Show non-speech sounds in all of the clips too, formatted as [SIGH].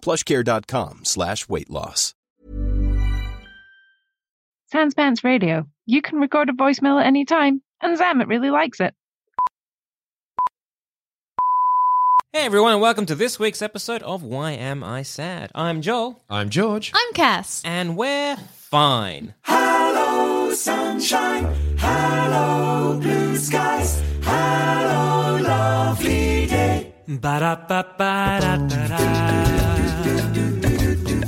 plushcare.com slash weight loss. Sans Pants Radio. You can record a voicemail at any time, and Zamet really likes it. Hey everyone, and welcome to this week's episode of Why Am I Sad? I'm Joel, I'm George. I'm Cass. and we're fine. Hello, sunshine. Hello, blue skies. Hello, lovely day.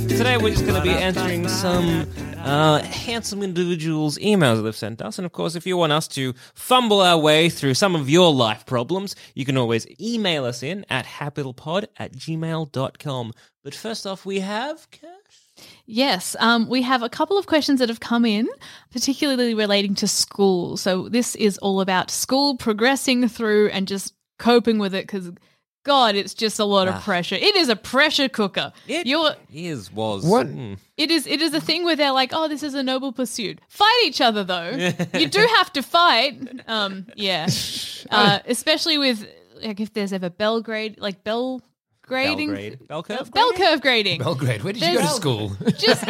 Today we're just going to be answering some uh, handsome individuals' emails that they've sent us. And of course, if you want us to fumble our way through some of your life problems, you can always email us in at happylittlepod at gmail.com. But first off, we have Cass. Yes, um, we have a couple of questions that have come in, particularly relating to school. So this is all about school progressing through and just coping with it because. God, it's just a lot of pressure. It is a pressure cooker. It You're, is, was. What? mm. it is it is a thing where they're like, oh, this is a noble pursuit. Fight each other though. [LAUGHS] you do have to fight. Um, yeah, [LAUGHS] uh, especially with like if there's ever bell grade, like bell grading, Belgrade. Bell curve? bell grading? curve grading. Belgrade. Where did you go to school? [LAUGHS] just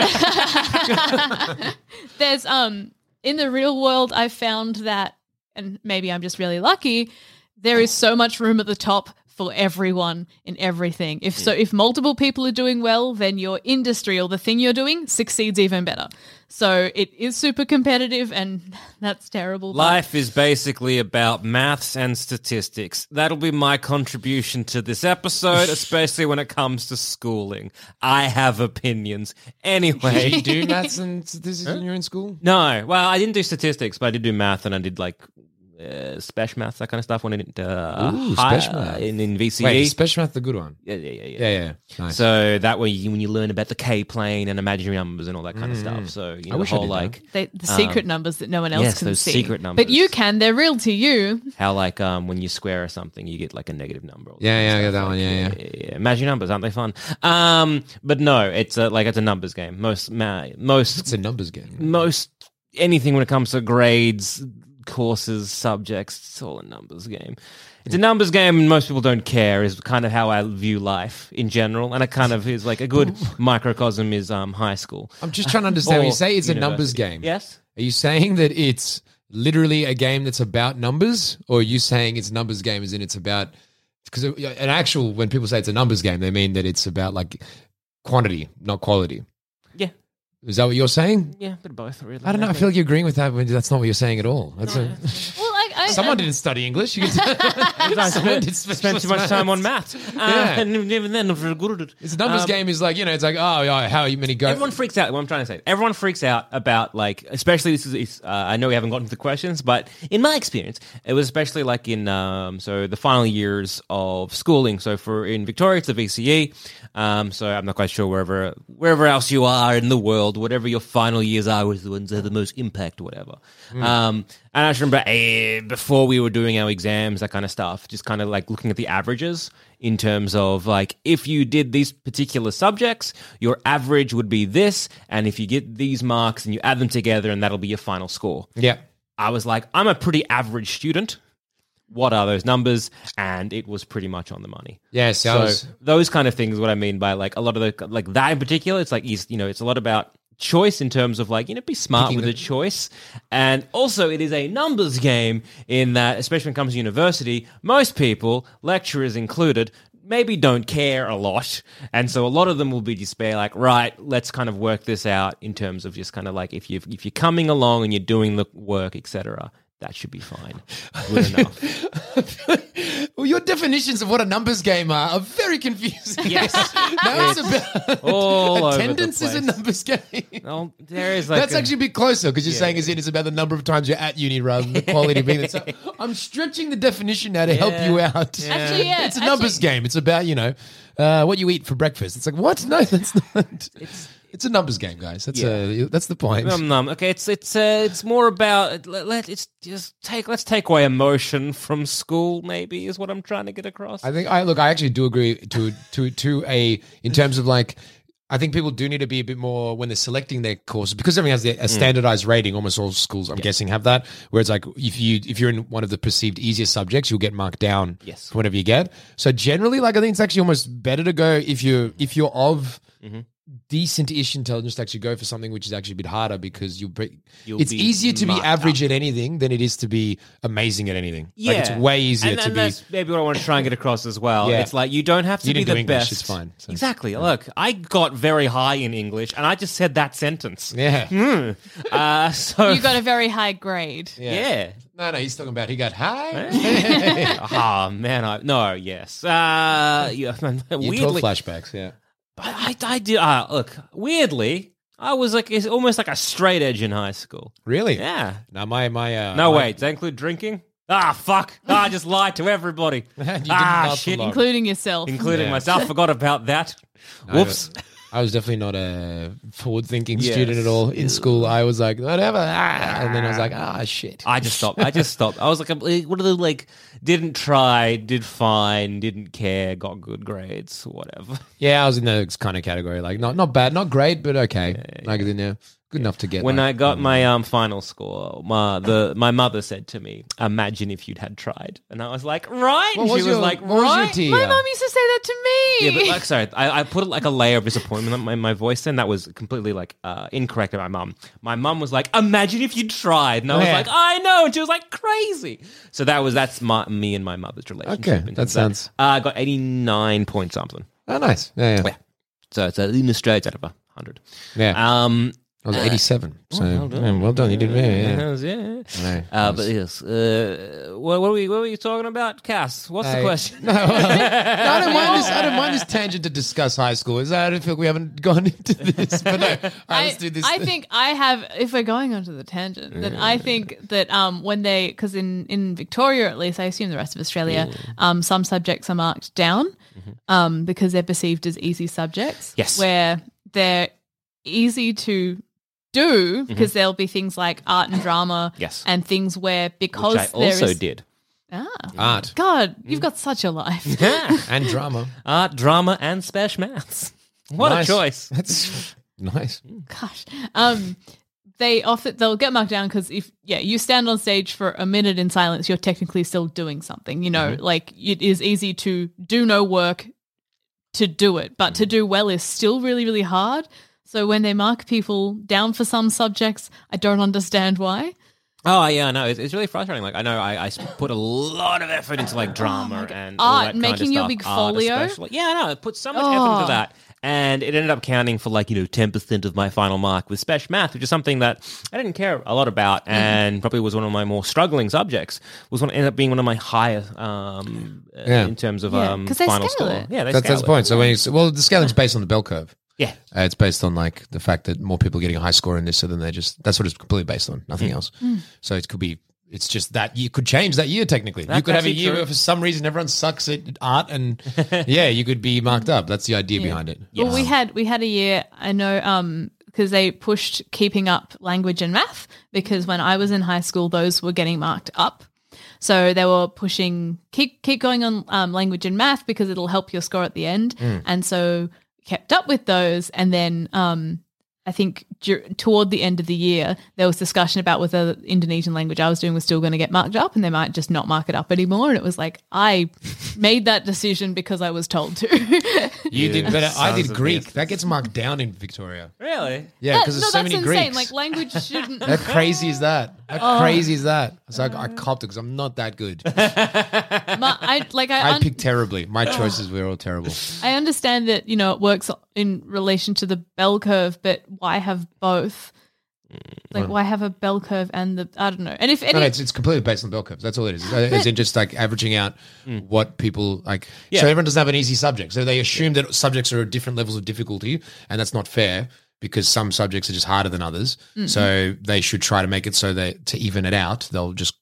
there's um in the real world i found that and maybe i'm just really lucky there is so much room at the top for everyone in everything if so if multiple people are doing well then your industry or the thing you're doing succeeds even better so it is super competitive and [LAUGHS] that's terrible but- Life is basically about maths and statistics. That'll be my contribution to this episode, [LAUGHS] especially when it comes to schooling. I have opinions. Anyway. you do maths [LAUGHS] and statistics when you're in school? no, well, I didn't do statistics, but I did do math and I did like uh, special maths, that kind of stuff when I did uh, Ooh, high- special math. in, in VCE. Wait, special math, the good one. yeah, yeah, yeah, yeah. Yeah, yeah. Nice. So that way, you, when you learn about the K plane and imaginary numbers and all that kind of stuff, so you know, I wish the I whole did that. like they, the secret Um, numbers that no one else yes, can those see secret numbers. but you can they're real to you how like um when you square or something, you get like a negative number. all that Yeah, yeah, I get that like, one, yeah, yeah, yeah. Imaginary numbers, aren't they fun? Um, but no, it's a, like it's a numbers game. Most ma- most It's a numbers game. most anything when it comes to grades, courses, subjects, it's all a numbers game. It's a numbers game, and most people don't care. Is kind of how I view life in general, and it kind of is like a good [LAUGHS] microcosm is um high school. I'm just trying to understand. when [LAUGHS] Or you say it's a numbers game, Yes. are you saying that it's literally a game that's about numbers, or are you saying it's numbers game as in it's about because an actual when people say it's a numbers game, they mean that it's about like quantity, not quality. Is that what you're saying? Yeah, bit of both, really. I don't know. I feel like you're agreeing with that, but that's not what you're saying at all. That's a, I, I, [LAUGHS] someone didn't study English. You can I [LAUGHS] someone did spent, too much time on maths. [LAUGHS] Uh, Yeah. and even then, I'm good at it. It's a numbers Um, game. Is like you know, it's like oh, yeah, how many go? Everyone freaks out. What I'm trying to say, everyone freaks out about like, especially this is. is, Uh, I know we haven't gotten to the questions, but in my experience, it was especially like in um, so the final years of schooling. So for in Victoria, it's the VCE. Um, so I'm not quite sure wherever wherever else you are in the world, whatever your final years are, was the ones that have the most impact, or whatever. Um, and I just remember eh, before we were doing our exams, that kind of stuff, just kind of like looking at the averages in terms of like if you did these particular subjects, your average would be this, and if you get these marks and you add them together, and that'll be your final score. yeah, I was like, I'm a pretty average student. What are those numbers? And it was pretty much on the money. yes. I So was, those kind of things, what I mean by like a lot of the like that in particular, it's like you know it's a lot about choice in terms of like you know be smart Picking with the- choice, and also it is a numbers game in that especially when it comes to university, most people, lecturers included. maybe don't care a lot. And so a lot of them will be despair like, right, let's kind of work this out in terms of just kind of like if you if you're coming along and you're doing the work, etc. That should be fine. [LAUGHS] Good enough. well, your definitions of what a numbers game are are very confusing. Yes. [LAUGHS] now it's about all attendance is a numbers game. Well, there is like That's a- actually a bit closer because you're saying as in it's about the number of times you're at uni rather than the quality of being there. [LAUGHS] So I'm stretching the definition now to help you out. Actually, yeah, it's a numbers actually- game. It's about you know uh, what you eat for breakfast. It's like what? No, that's not. It's, a numbers game, guys. That's uh, that's the point. Num num. Okay, it's it's uh, it's more about let, let it's just take let's take away emotion from school. Maybe is what I'm trying to get across. I think I look. I actually do agree to to to a in terms of like. I think people do need to be a bit more when they're selecting their courses because everyone has Mm. a standardized rating. Almost all schools, I'm guessing, have that. Where it's like if you if you're in one of the perceived easier subjects, you'll get marked down. Yes. for whatever you get. So generally, like I think it's actually almost better to go if you if you're of Mm-hmm. Decent-ish intelligence to actually go for something which is actually a bit harder because you'll be, You'll it's be easier to be marked average up. at anything than it is to be amazing at anything. yeah, like it's way easier and, to and be. That's maybe what I want to try and get across as well. Yeah. It's like you don't have to You be didn't do the English, best. it's fine. So- exactly. Look, I got very high in English, and I just said that sentence. Yeah. [LAUGHS] Uh, so You got a very high grade. yeah. No, no, he's talking about he got high. oh [LAUGHS] man, I no, yes. Uh, yeah, [LAUGHS] You weirdly, flashbacks, yeah. I, I, I did. Uh, look, weirdly, I was like it's almost like a straight edge in high school. Really? Yeah. Now my my uh, No, my- wait. Does that include drinking? Ah, fuck. Ah, I just lied to everybody. [LAUGHS] You didn't ah, last shit. long. Including yourself. Including Yeah. myself. Forgot about that. [LAUGHS] Whoops. I was definitely not a forward-thinking Yes. student at all in school. I was like whatever, ah, and then I was like, ah, shit. I just stopped. I just stopped. I was like, a- what are the like? Didn't try, did fine, didn't care, got good grades, whatever. Yeah, I was in the kind of category, like not not bad, not great, but okay. Like in there, good enough to get. When like, I got my um final score, my the my mother said to me, "Imagine if you'd had tried," and I was like, "Right." What And was she was your- like, what was your "Right." tea? My Yeah. mom used to say that to me. Yeah, but like, sorry, I, I put like a layer of disappointment in my, my voice. and that was completely like uh, incorrect. Of my mum, my mum was like, "Imagine if you'd tried," and I was Yeah. like, "I know," and she was like, "Crazy." So that was that's my me and my mother's relationship. Okay, in that terms of sounds- Uh, I got eighty nine point something. oh, nice. Yeah, yeah. Yeah. So it's uh, in Australia, it's out of a hundred. Yeah. Um, I was eighty-seven. So well done. yeah, well done. You did very yeah. yeah. No, Uh, but yes, uh, what, what, were we, what were you talking about, Cass? What's the question? [LAUGHS] No, I don't mind this. I don't mind this [LAUGHS] tangent to discuss high school. Is I don't feel we haven't gone [LAUGHS] into this, but no. All right, I, let's do this. I think I have. If we're going onto the tangent, then I think that um, when they, because in in Victoria at least, I assume the rest of Australia, um, some subjects are marked down um, because they're perceived as easy subjects. Yes. where they're easy to do mm-hmm. because there'll be things like art and drama. Yes. and things where because Which I there also is- did. Ah, art God, mm. you've got such a life. [LAUGHS] Yeah, [LAUGHS] and drama. Art, drama, and special maths. [LAUGHS] What Nice. a choice. That's nice. Mm. gosh um they often they'll get marked down because if yeah you stand on stage for a minute in silence you're technically still doing something you know mm-hmm. like it is easy to do no work to do it but to mm-hmm. do well is still really really hard so when they mark people down for some subjects i don't understand why Oh yeah, no, it's, it's really frustrating. Like I know I put a lot of effort into like drama and all Art, that kind making of your stuff. big Art folio? especially. Yeah, no, I put so much effort Oh. into that, and it ended up counting for like you know ten percent of my final mark with special math, which is something that I didn't care a lot about, Mm-hmm. and probably was one of my more struggling subjects. Was one ended up being one of my higher um, uh, Yeah. in terms of Yeah, um, 'cause they final scale score. it. Yeah, they That's, scale that's the point. So when you, well, the scaling's based on the bell curve. Yeah. Uh, it's based on like the fact that more people are getting a high score in this, so then they just that's what it's completely based on, nothing Mm. else. So it could be. It's just that you could change that year technically. you could have a year true. where for some reason everyone sucks at art, and [LAUGHS] yeah, you could be marked up. That's the idea behind it. Well, we had we had a year. I know um because they pushed keeping up language and math because when I was in high school, those were getting marked up. So they were pushing keep keep going on um, language and math because it'll help your score at the end. And so kept up with those, and then um I think dur- toward the end of the year, there was discussion about whether the Indonesian language I was doing was still going to get marked up and they might just not mark it up anymore. And it was like, I made that decision because I was told to. [LAUGHS] You did better. I did Greek. this. That gets marked down in Victoria. Really? Yeah, That- because no, there's so that's many insane. Greeks. Like language shouldn't. How crazy is that? How Oh. crazy is that? So I, I copped it because I'm not that good. [LAUGHS] My, I like I, I un- picked terribly. My oh. choices were all terrible. I understand that you know it works in relation to the bell curve, but why have both? Mm, like why have a bell curve and the I don't know. And if any, No, no, it's, it's completely based on bell curves. That's all it is. As in just like averaging out hmm. what people like. Yeah. So everyone doesn't have an easy subject. So they assume that subjects are at different levels of difficulty, and that's not fair because some subjects are just harder than others. Mm-hmm. So they should try to make it so that to even it out, they'll just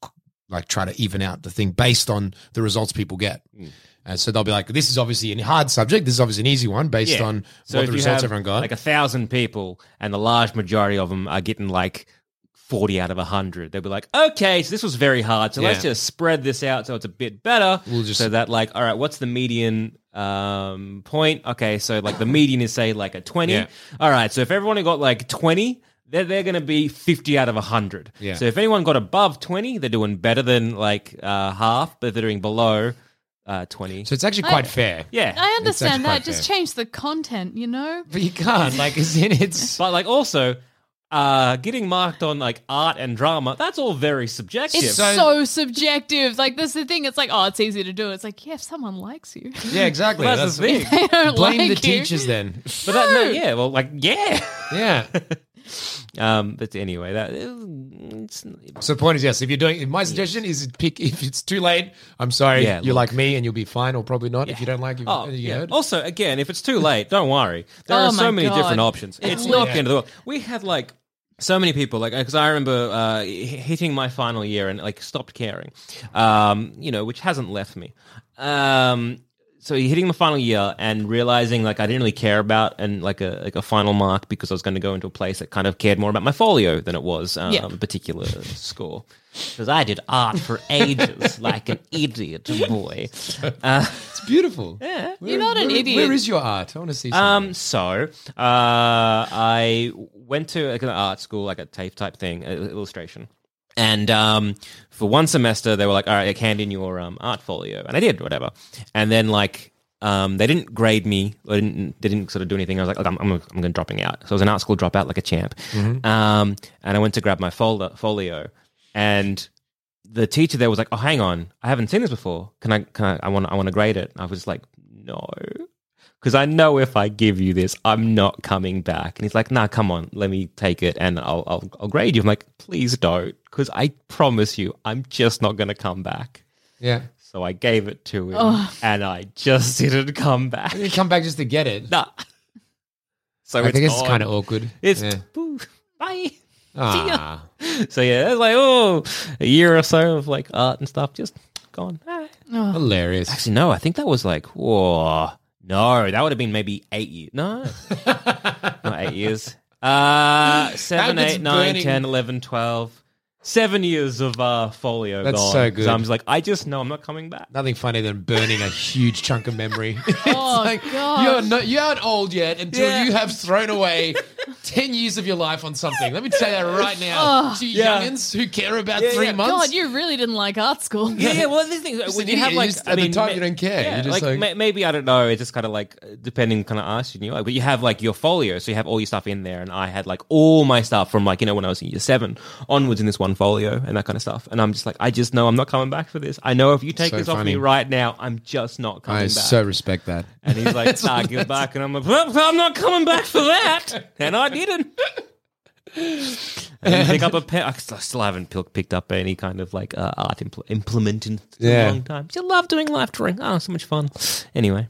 like try to even out the thing based on the results people get. Hmm. And so they'll be like, this is obviously a hard subject. This is obviously an easy one based Yeah. on what if the you results have, everyone got. Like a thousand people, and the large majority of them are getting like. 40 out of 100. They'll be like, okay, so this was very hard. So let's Yeah. just spread this out so it's a bit better. We'll just- so that, like, all right, what's the median um, point? Okay, so like the median is, say, like a 20. Yeah. All right, so if everyone got like 20, they're, they're going to be 50 out of 100. Yeah. So if anyone got above 20, they're doing better than like uh, half, but if they're doing below uh, 20. so it's actually quite fair. yeah. I understand actually that. quite Just fair. change the content, you know. But you can't. Like, as in, it's. [LAUGHS] But like also, uh, getting marked on like art and drama, that's all very subjective. It's So- so, subjective. Like that's the thing. It's like, oh, it's easy to do. It's like, yeah, if someone likes you, [LAUGHS] Yeah, exactly. Well, that's the thing. [LAUGHS] they don't Blame like the you. teachers then. But that, no, yeah, well, like, yeah. Yeah. [LAUGHS] Um, but anyway, that it's, So the point is, yes, if you're doing, my suggestion is pick, if it's too late, I'm sorry, Yeah, you're look. like me and you'll be fine or probably not. If you don't like it, Oh, you yeah. heard. Also, again, if it's too late, don't worry. There Oh are so many God. different options. It's not the end of the world. We had like so many people, like because I remember uh, hitting my final year and like stopped caring, um, you know, which hasn't left me. Um, so hitting the final year and realizing like I didn't really care about and like a like a final mark because I was going to go into a place that kind of cared more about my folio than it was um, Yeah. a particular score. Because I did art for [LAUGHS] ages, like an idiot boy. Uh, It's beautiful. [LAUGHS] Yeah. You're not an where, idiot. Where is your art? I want to see something. Um, so uh, I went to like an art school, like a TAFE type thing, uh, illustration. And um, for one semester, they were like, "All right, hand in your um, art folio," and I did whatever. And then like um, they didn't grade me, they didn't, they didn't sort of do anything. I was like, "Look, I'm I'm, I'm going dropping out." So I was an art school dropout, like a champ. Um, and I went to grab my folder folio, and the teacher there was like, "Oh, hang on, I haven't seen this before. Can I? Can I? I want. I want to grade it." I was like, "No." Because I know if I give you this, I'm not coming back. And he's like, "Nah, come on, let me take it, and I'll I'll, I'll grade you." I'm like, "Please don't," because I promise you, I'm just not going to come back. yeah. So I gave it to him, and I just [LAUGHS] didn't come back. You come back just to get it. Nah. So I think it's kind of awkward. It's yeah. boo, bye. Ah. [LAUGHS] So yeah, it's like oh, a year or so of like art and stuff just gone. Ah. Hilarious. Actually, no, I think that was like whoa, no, that would have been maybe eight years. No, [LAUGHS] not eight years. [LAUGHS] Uh, seven, How good's eight, nine, burning- 10, 11, 12. Seven years of uh, folio That's gone. so good. I'm just like, I just know I'm not coming back. Nothing funnier than burning a huge chunk of memory. [LAUGHS] Oh god. You're not, you aren't old yet until Yeah. you have thrown away [LAUGHS] 10 years of your life on something. Let me tell you that right now. to you Yeah. youngins who care about Yeah, three yeah. months. God, you really didn't like art school. [LAUGHS] Yeah, yeah. Well, this thing when you idiot. have like just- I at the time ma- you don't care. Yeah, You're just like, like- ma- maybe I don't know. It's just kind of like depending kind of art you like, but you have like your folio, so you have all your stuff in there, and I had like all my stuff from like you know when I was in year seven onwards in this one folio and that kind of stuff, and I'm just like, I just know I'm not coming back for this. I know if you take So this off me right now, I'm just not coming I back. so respect that. and he's like, [LAUGHS] nah, give back, and I'm like, well, I'm not coming back for that, and I didn't. Didn't pick up a pen. I still haven't picked up any kind of like uh, art impl- implement in Yeah. a long time. I love doing live drawing. Oh, so much fun. Anyway,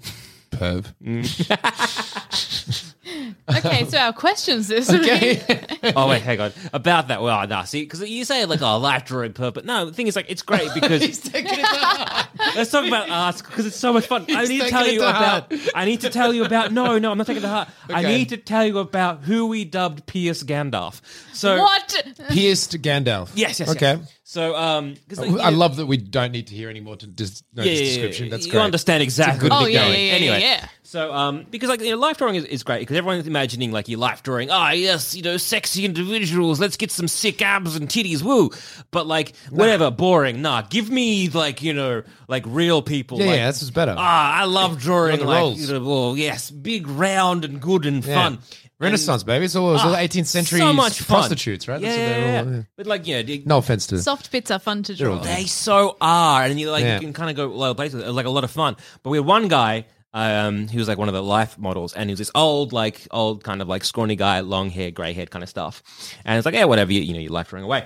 Perv. [LAUGHS] [LAUGHS] Okay, so our questions this Okay. week. [LAUGHS] oh wait, hang on about that. Well, no, see, because you say like, oh, life drawing purpose. No, the thing is like, it's great [LAUGHS] because He's taking it to let's talk about art because it's so much fun. I He's need to tell you to about. heart. I need to tell you about. No, no, I'm not taking the to heart. I need to tell you about who we dubbed Pierce Gandalf. So what? Pierced Gandalf. Yes, yes. Okay. yes. So, um, 'cause, like, I you- love that we don't need to hear any more to dis- no, yeah, this yeah, yeah, description. yeah. That's you great. understand exactly. good Oh, bit yeah, going. yeah, yeah, anyway, yeah. so um, because like you know, life drawing is, is great because everyone's imagining like your life drawing. Ah, yes, you know, sexy individuals. Let's get some sick abs and titties. Woo! But like, whatever, boring. Nah, give me like you know, like real people. Yeah, like, yeah, that's what's better. Ah, I love drawing the like roles. you know, well, yes, big, round, and good and Yeah. fun. Renaissance, baby. It's all, it's all 18th century Ah, so much fun. prostitutes, right? Yeah, That's what yeah, they're all- yeah. yeah. But like you know, do- No offense to Soft bits are fun to They're all draw. they so are, and you like Yeah. you can kind of go a lot of places. Like a lot of fun. But we had one guy. Um, he was like one of the life models, and he was this old, like old kind of like scrawny guy, long hair, grey hair kind of stuff. And it's like, yeah, whatever, you, you know, your life drawing away.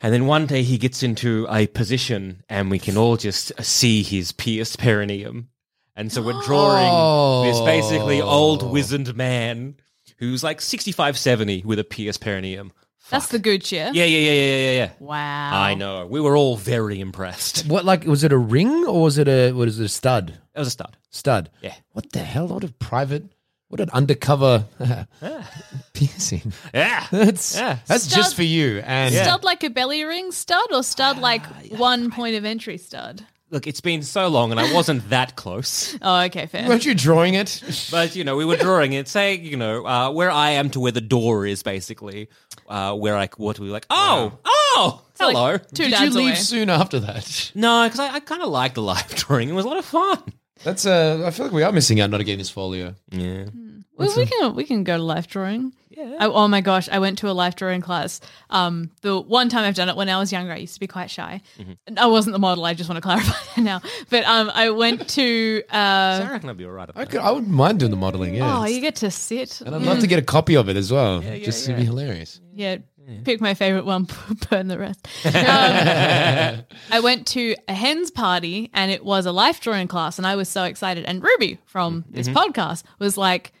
And then one day he gets into a position, and we can all just see his pierced perineum. And so we're drawing this basically old wizened man who's like 65, 70 with a pierced perineum. That's the gooch, yeah? Yeah, yeah, yeah, yeah, yeah, yeah. Wow. I know. We were all very impressed. [LAUGHS] What like was it a ring or was it a what is it a stud? It was a stud. Stud. Yeah. What the hell? What a private, what an undercover [LAUGHS] [LAUGHS] piercing. Yeah. That's Yeah. that's Stud- just for you. And Stud like a belly ring stud or stud like ah, one point of entry stud? Look, it's been so long and I wasn't [LAUGHS] that close. Oh, okay, fair. weren't you drawing it? But, you know, we were drawing it, saying, you know, uh, where I am to where the door is, basically. Uh, where I, what we were like, oh, oh, like hello. two Did you dads leave away. soon after that? no, because I, I kind of liked the live [LAUGHS] drawing. It was a lot of fun. That's uh, I feel like we are missing out not getting this folio. Yeah. Well, we can we can go to life drawing. Yeah. oh my gosh, I went to a life drawing class. Um, the one time I've done it when I was younger, I used to be quite shy. Mm-hmm. I wasn't the model. I just want to clarify [LAUGHS] that now. But um, I went to. Uh, I reckon I'd be all right I could, I wouldn't mind doing the modeling. Yeah, oh, you get to sit. and I'd love to get a copy of it as well. Just to be hilarious. Yeah, pick my favorite one, [LAUGHS] burn the rest. [LAUGHS] Um, I went to a hens party and it was a life drawing class, and I was so excited. And Ruby from this podcast was like,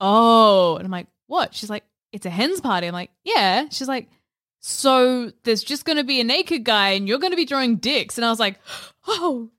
"Oh," and I'm like, "What?" She's like, "It's a hens party." I'm like, "Yeah." She's like, "So there's just going to be a naked guy, and you're going to be drawing dicks," and I was like, [GASPS] "Oh."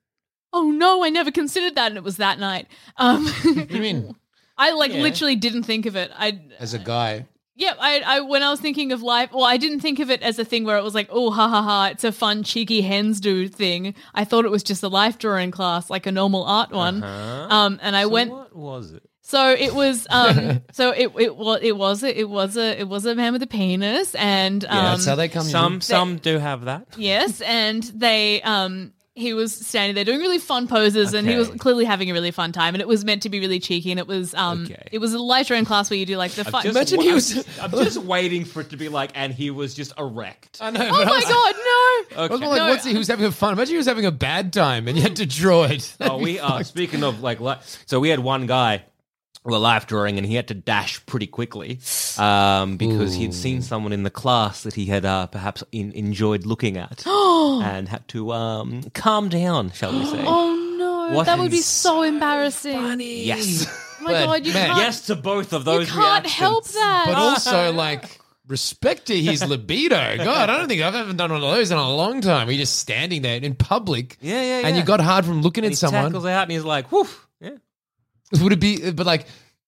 Oh no, I never considered that, and it was that night. Um, What [LAUGHS] do you mean? [LAUGHS] I like literally didn't think of it. I As a guy, yeah, I, I when I was thinking of life, well, I didn't think of it as a thing where it was like, oh, ha ha ha, it's a fun cheeky hens do thing. I thought it was just a life drawing class, like a normal art one. Um, and I went, What was it? So it was, um, [LAUGHS] so it it was it was a, it was a it was a man with a penis, and um, that's how they come. Some some do have that. Yes, and they um he was standing there doing really fun poses and he was clearly having a really fun time and it was meant to be really cheeky and it was um Okay. it was a light in class where you do like the fun Imagine wa- he I'm was- just- I'm [LAUGHS] just waiting for it to be like, and he was just erect. I know. Oh my god, no. I was more like, No, what's he, he was having a fun. Imagine he was having a bad time and you had to draw it. Oh, we [LAUGHS] are speaking of like, li- so we had one guy, well, life drawing, and he had to dash pretty quickly um, because he'd seen someone in the class that he had uh, perhaps in, enjoyed looking at, [GASPS] and had to um, calm down, shall we say? [GASPS] Oh no, What that would be so embarrassing. Yes, [LAUGHS] Oh my But, god, you man, can't. yes to both of you those. can't help reactions. that. but also [LAUGHS] like respect to his libido. God, I don't think I've ever done one of those in a long time. You're just standing there in public. Yeah, yeah, And yeah. you got hard from looking And at he someone. tackles out, and he's like, "Whoo!" Yeah. Would it be? But like,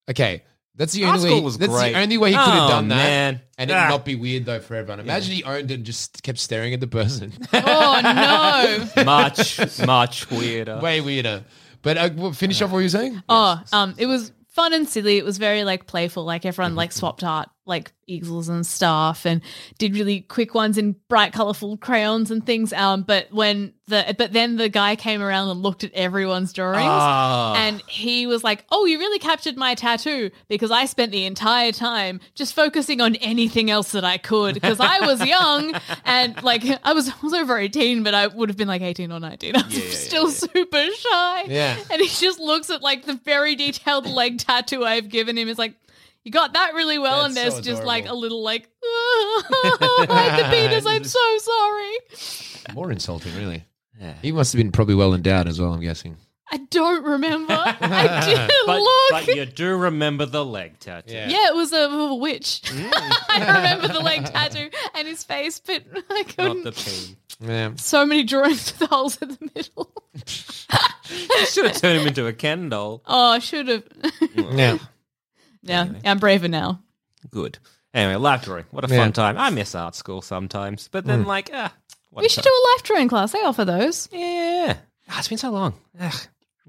okay, that's the only way. school was that's great. the only way he could have Oh, done that, man. and it Ah. not be weird though for everyone. Imagine he owned it and just kept staring at the person. [LAUGHS] oh no. [LAUGHS] Much, much weirder. Way weirder. But uh, well, finish off what you were saying. Oh, um, it was fun and silly. It was very like playful. Like everyone like swapped art, like eagles and stuff, and did really quick ones in bright, colorful crayons and things. Um, but when the but then the guy came around and looked at everyone's drawings, Ah. and he was like, "Oh, you really captured my tattoo because I spent the entire time just focusing on anything else that I could because I was [LAUGHS] young and like I was was over eighteen, but I would have been like eighteen or nineteen. I was still super shy. Yeah. And he just looks at like the very detailed leg tattoo I've given him. Is like, you got that really well, and there's so just like a little like, [LAUGHS] like the penis. I'm so sorry. [LAUGHS] More insulting, really. Yeah. He must have been probably well endowed as well. I'm guessing. I don't remember. [LAUGHS] I didn't But, look. but you do remember the leg tattoo. Yeah. yeah, it was a, a witch. Mm. I remember the leg tattoo and his face, but I Not couldn't. the peen. Yeah. so many drawings with holes in the middle. You should have turned him into a candle. Oh, I should have. Yeah. Yeah, I'm braver now. Good. Anyway, life drawing. What a Yeah. fun time. I miss art school sometimes, but then like, ah, We should do a life drawing class. They offer those. Yeah. Ah, it's been so long. Ugh.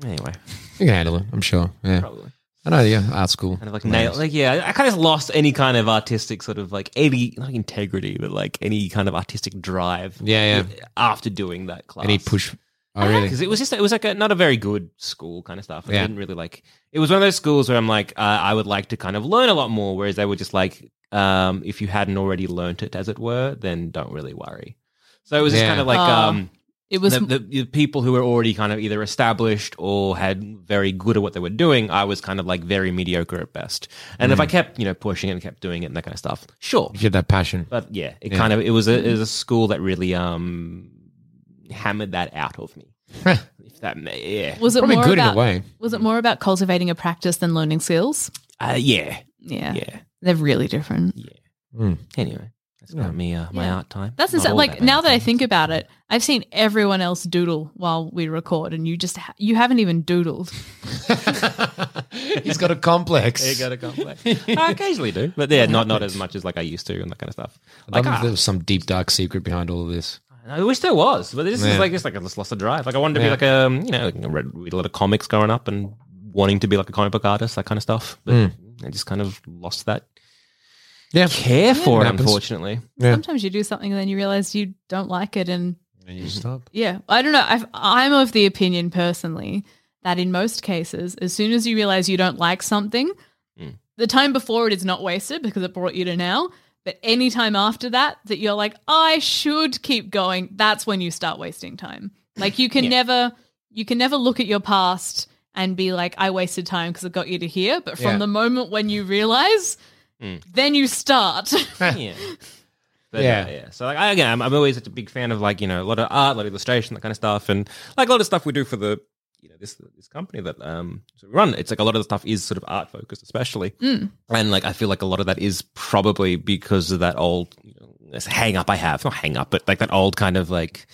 Anyway, You can handle it, I'm sure. Yeah. probably. I know, yeah, art school. Kind of like nail, like yeah, I kind of lost any kind of artistic sort of like any not integrity, but like any kind of artistic drive. Yeah, yeah. After doing that class, Any push. Oh, really? because it was just it was like a, not a very good school kind of stuff. I Yeah. didn't really like. It was one of those schools where I'm like, uh, I would like to kind of learn a lot more. Whereas they were just like, um, if you hadn't already learnt it, as it were, then don't really worry. So it was just kind of like, Oh. um, It was the, the, the people who were already kind of either established or had very good at what they were doing. I was kind of like very mediocre at best. And if I kept, you know, pushing it and kept doing it and that kind of stuff, sure. You had that passion. But yeah, it Yeah. kind of it was a it was a school that really um hammered that out of me. if that may, yeah, was it Probably more good in a about way. was it more about cultivating a practice than learning skills? uh, yeah, Yeah, yeah. they're really different. Mm. Anyway, that's got me uh, my Yeah. art time. That's insane. Like that now art that I think about it, I've seen everyone else doodle while we record, and you just ha- you haven't even doodled. [LAUGHS] He's got a complex. You got a complex. [LAUGHS] I occasionally do, but yeah, not not as much as like I used to and that kind of stuff. I Like, love if ah, there was some deep dark secret behind all of this. I wish there was, but this Yeah. is like just like I just lost the drive. Like I wanted to Yeah. be like a um, you know I read, read a lot of comics growing up and wanting to be like a comic book artist, that kind of stuff. But Mm. I just kind of lost that Yeah. care for it it, happens. unfortunately. Yeah. Sometimes you do something and then you realize you don't like it, and And you stop. yeah, I don't know. I've, I'm of the opinion personally that in most cases, as soon as you realize you don't like something, Mm. the time before it is not wasted because it brought you to now. But any time after that, that you're like, I should keep going, that's when you start wasting time. Like you can never, you can never look at your past and be like, I wasted time because it got you to here. But from Yeah. the moment when you realize, Mm. then you start. [LAUGHS] [LAUGHS] yeah. But, Yeah. yeah, yeah. So like, I, again, I'm, I'm always such a big fan of like you know a lot of art, a lot of illustration, that kind of stuff, and like a lot of stuff we do for the you know this this company that um so we run. It's like a lot of the stuff is sort of art focused, especially, and like I feel like a lot of that is probably because of that old you know, this hang up I have, not hang up, but like that old kind of like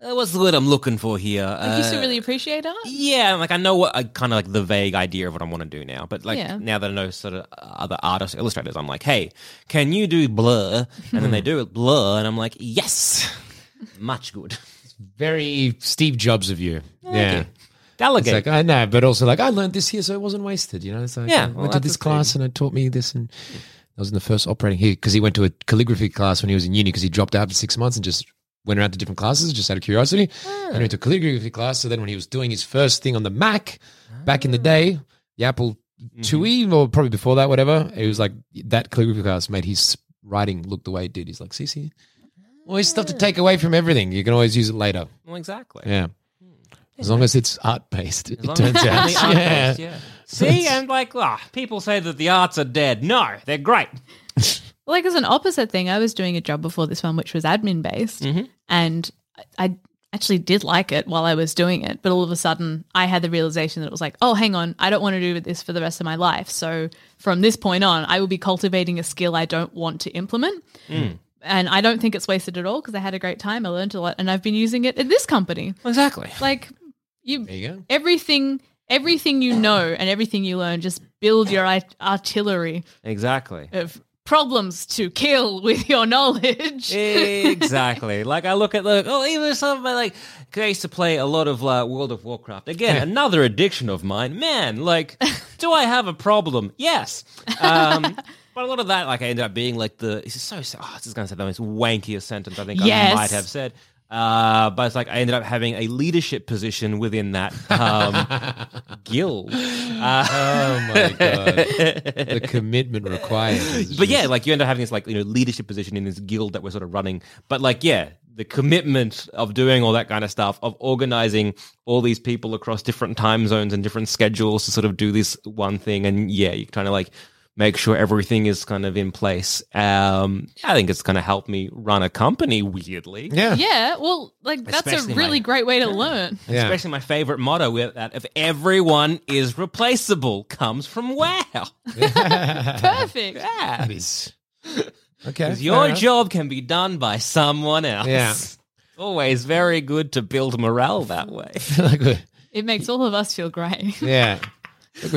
uh, what's the word I'm looking for here? like, you still Uh, really appreciate art? yeah, like I know what I kind of like the vague idea of what I want to do now, but like Yeah. now that I know sort of other artists, illustrators, I'm like, hey, can you do blur? And then they do it blur, and I'm like, yes, [LAUGHS] much good. Very Steve Jobs of you. Yeah. It's like, I know, but also like, I learned this here, so it wasn't wasted. You know, it's like, Yeah, I well, went to this the thing. class and it taught me this. And I was in the first operating here because he went to a calligraphy class when he was in uni because he dropped out for six months and just went around to different classes just out of curiosity. Ah. And he went to a calligraphy class. So then when he was doing his first thing on the Mac back in the day, the Apple mm-hmm. IIe, or probably before that, whatever, it was like that calligraphy class made his writing look the way it did. He's like, see, see, always stuff to ah. take away from everything. You can always use it later. well, exactly. Yeah. As long as it's art based, it turns out. only art [LAUGHS] Yeah. yeah. See, and like, ah, people say that the arts are dead. No, they're great. [LAUGHS] Like as an opposite thing, I was doing a job before this one, which was admin based, and I- I actually did like it while I was doing it. But all of a sudden, I had the realization that it was like, oh, hang on, I don't want to do this for the rest of my life. So from this point on, I will be cultivating a skill I don't want to implement. And I don't think it's wasted at all because I had a great time. I learned a lot, and I've been using it at this company. Exactly. Like you, There you go. everything, everything you know and everything you learn, just build your art- artillery Exactly. of problems to kill with your knowledge. [LAUGHS] exactly. Like I look at the oh, even some of my like I used to play a lot of uh, World of Warcraft. Again, [LAUGHS] another addiction of mine. Man, like, do I have a problem? Yes. Um, [LAUGHS] but a lot of that, like, I ended up being like the. This is so. Oh, this is going to say the most wankiest sentence I think Yes. I might have said. Uh, but it's like I ended up having a leadership position within that um, [LAUGHS] guild. Uh, Oh my god, [LAUGHS] the commitment required. but yeah, like you end up having this like you know leadership position in this guild that we're sort of running. But like yeah, the commitment of doing all that kind of stuff, of organizing all these people across different time zones and different schedules to sort of do this one thing, and yeah, you kind of like make sure everything is kind of in place. Um, I think it's going to help me run a company. Weirdly, yeah, Yeah, well, like that's Especially a really my- great way to learn. yeah. Especially my favorite motto with that if everyone is replaceable comes from wow. [LAUGHS] Perfect. Yeah. That is okay. Because your enough. job can be done by someone else. Yeah. Always very good to build morale that way. [LAUGHS] It makes all of us feel great. yeah, Like [LAUGHS] we're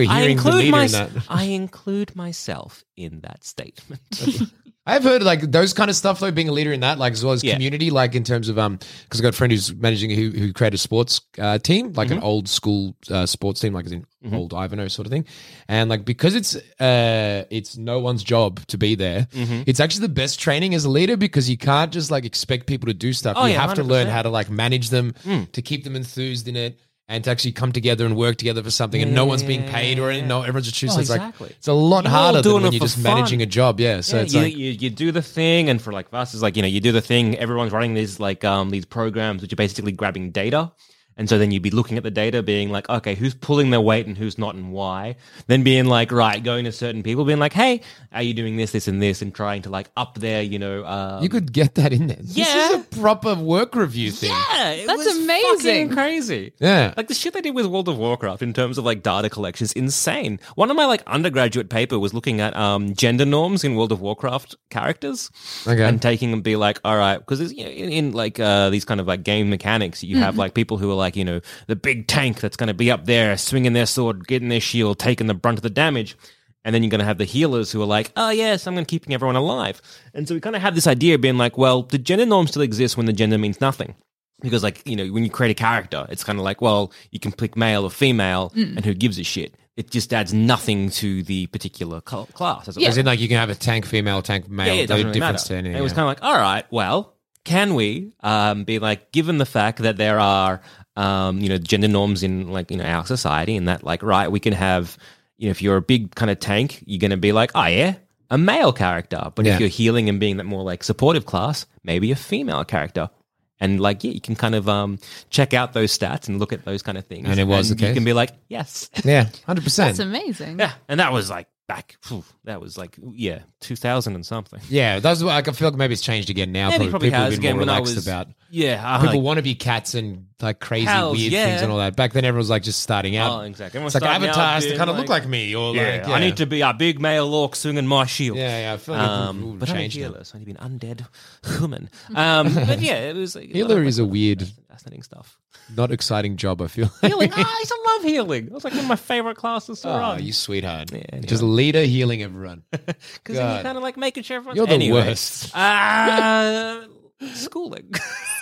I include, my, in. I include myself in that statement. [LAUGHS] I've heard like those kind of stuff though, being a leader in that, like as well as Yeah. community, like in terms of um, because I got a friend who's managing who who created a sports uh, team, like Mm-hmm. an old school uh, sports team, like as in old Ivanhoe sort of thing, and like because it's uh it's no one's job to be there, Mm-hmm. it's actually the best training as a leader because you can't just like expect people to do stuff. Oh, you yeah, have to learn how to like manage them Mm. to keep them enthused in it. And to actually come together and work together for something, and no one's being paid or anything. No, everyone's just choosing. Oh, it's like it's a lot You're all harder than when it you're for just fun. managing a job. Yeah, so it's you, like you, you do the thing, and for like us, it's like you know you do the thing. Everyone's running these like um these programs which are basically grabbing data, and so then you'd be looking at the data, being like, okay, who's pulling their weight and who's not, and why. Then being like, right, going to certain people, being like, hey, are you doing this, this, and this, and trying to like up their, you know, um, You could get that in there. Yeah. This Yeah. is a proper work review thing. yeah, it That's was amazing. crazy. Yeah. Like the shit they did with World of Warcraft in terms of like data collection is insane. One of my like undergraduate paper was looking at um gender norms in World of Warcraft characters. Okay. And taking and be like, all right, because you know, in, in like uh these kind of like game mechanics, you have like people who are like, you know, the big tank that's going to be up there swinging their sword, getting their shield, taking the brunt of the damage. And then you're going to have the healers who are like, oh, yes, I'm going to keeping everyone alive. And so we kind of have this idea of being like, well, the gender norm still exists when the gender means nothing because like you know when you create a character it's kind of like well you can pick male or female and who gives a shit it just adds nothing to the particular cl- class as it As in, like you can have a tank female, tank male. yeah, yeah, it doesn't no really difference matter. to anything. And it was kind of like all right well can we um, be like given the fact that there are um, you know gender norms in like you know our society and that like right we can have you know if you're a big kind of tank you're going to be like oh yeah a male character but Yeah. if you're healing and being that more like supportive class maybe a female character and like yeah you can kind of um check out those stats and look at those kind of things And it was the you can be like yes yeah, [LAUGHS] hundred percent. That's amazing. yeah and that was like back phew, that was like yeah 2000 and something Yeah, that's what I feel like maybe it's changed again now. Maybe probably, probably people has have been again more relaxed was about. yeah uh, People like- want to be cats and like crazy Hells, weird yeah. things and all that. Back then, everyone was like just starting out. Oh, exactly. Everyone's It's like starting out Avatar has to kind of look like- like me, or yeah, like yeah. I need to be a big male orc swinging my shield. Yeah, yeah. I feel like Um, will but I'm now. healer, so I need to be an undead human. [LAUGHS] Um, but yeah, it was. Healer is a weird, fascinating stuff. not exciting job. I feel. Healing, ah, [LAUGHS] I used to love healing. It was like one of my favorite classes to Oh, run. you sweetheart. anyway. Just leader healing everyone. [LAUGHS] Because you're kind of like making sure everyone's You're the anyway, worst. Uh, [LAUGHS] schooling.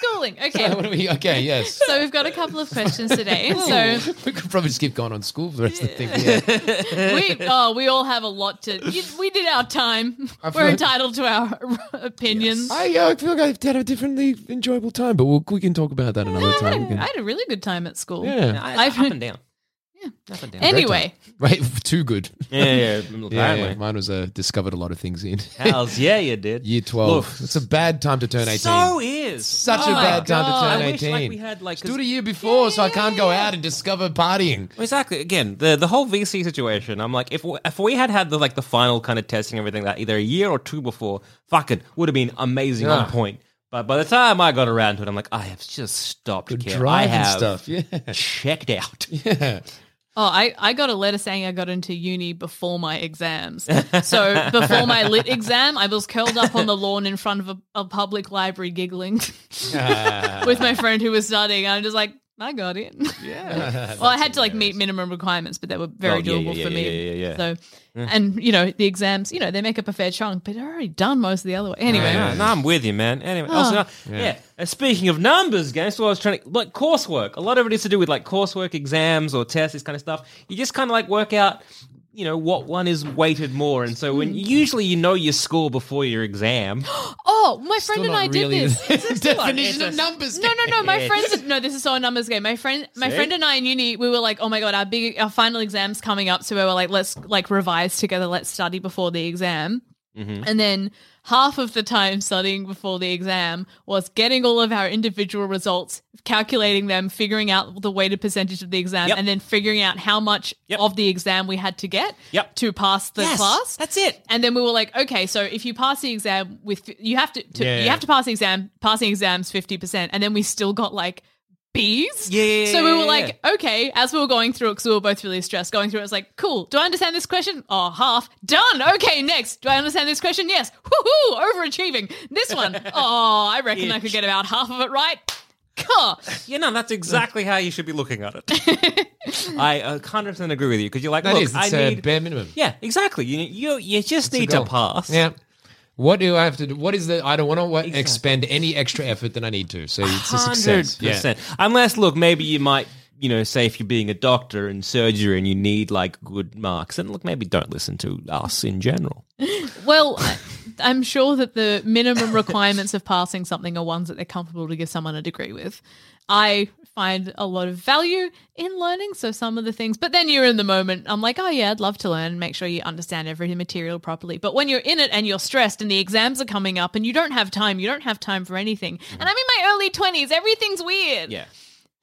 Schooling. [LAUGHS] Okay. What do we- okay, yes. So we've got a couple of questions today. So [LAUGHS] we could probably just keep going on school for the rest of the thing. Yeah. [LAUGHS] we oh we all have a lot to. you- We did our time. I feel We're like- entitled to our opinions. I uh, feel like I've had a differently enjoyable time, but we'll, we can talk about that another time. We can- I had a really good time at school. Yeah. I, I've- up and down. Yeah, up down. Anyway, Right, [LAUGHS] too good. yeah, yeah, Yeah, [LAUGHS] apparently. yeah. Mine was uh, discovered a lot of things in [LAUGHS] Hells, yeah, you did. year 12. Look, it's a bad time to turn 18. So is Such Oh a my bad time to God. turn I 18. wish, like, we had like Just do 'cause- it a year before so I can't go out and discover partying. Exactly. Again, the the whole VC situation. I'm like, if we, if we had had the like the final kind of testing and everything that either a year or two before, fuck it, would have been amazing Yeah. on point. But by the time I got around to it, I'm like, I have just stopped. Good caring. I drive have stuff. Yeah. checked out. Yeah. Oh, I, I got a letter saying I got into uni before my exams. So before my lit exam, I was curled up on the lawn in front of a, a public library giggling [LAUGHS] ah. [LAUGHS] with my friend who was studying. I'm just like, I got it. Yeah. [LAUGHS] well, I had to like meet minimum requirements, but they were very Oh, yeah, doable yeah, for yeah, me. yeah, yeah, yeah. So, and you know, the exams, you know, they make up a fair chunk, but they're already done most of the other way. Anyway, Yeah, no, I'm with you, man. Anyway, also, yeah. uh, speaking of numbers, guys, so I was trying to like coursework. A lot of it is to do with like coursework, exams, or tests, this kind of stuff. You just kind of like work out, you know, what one is weighted more, and so Hmm. when usually you know your score before your exam. [GASPS] oh, my friend and I really did this. the [LAUGHS] definition of numbers. No, no, no. My friends. No, this is so a numbers game. My friend, my See? friend and I in uni, we were like, oh my god, our big, our final exams coming up. So we were like, let's like revise together. Let's study before the exam. Mm-hmm. And then half of the time studying before the exam was getting all of our individual results, calculating them, figuring out the weighted percentage of the exam, Yep. and then figuring out how much Yep. of the exam we had to get Yep. to pass the Yes, class. that's it. And then we were like, okay, so if you pass the exam with you have to, to Yeah, you yeah. have to pass the exam. Passing exams fifty percent, and then we still got like B's. Yeah, So we yeah, were yeah, like, okay, as we were going through it, because we were both really stressed going through it, I was like, cool. Do I understand this question? Oh, half. Done. Okay, next. Do I understand this question? Yes. Woohoo! Overachieving. This one. [LAUGHS] Oh, I reckon I could get about half of it right. Huh. You know, that's exactly how you should be looking at it. [LAUGHS] I uh, 100% agree with you because you're like, That look, is, I it's a need. bare minimum. yeah, exactly. You you, you just a need to goal. pass. Yeah. What do I have to do? What is the? I don't want to expend any extra effort than I need to. So it's a success. 100%. Unless, look, maybe you might, you know, say if you're being a doctor in surgery and you need like good marks, and look, maybe don't listen to us in general. [LAUGHS] Well, I'm sure that the minimum requirements of passing something are ones that they're comfortable to give someone a degree with. I find a lot of value in learning, so some of the things, but then you're in the moment. I'm like, oh yeah, I'd love to learn and make sure you understand every material properly. But when you're in it and you're stressed and the exams are coming up and you don't have time, you don't have time for anything. And mm. I'm in my early 20s, everything's weird. Yeah.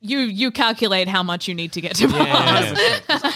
You you calculate how much you need to get to pass. [LAUGHS] I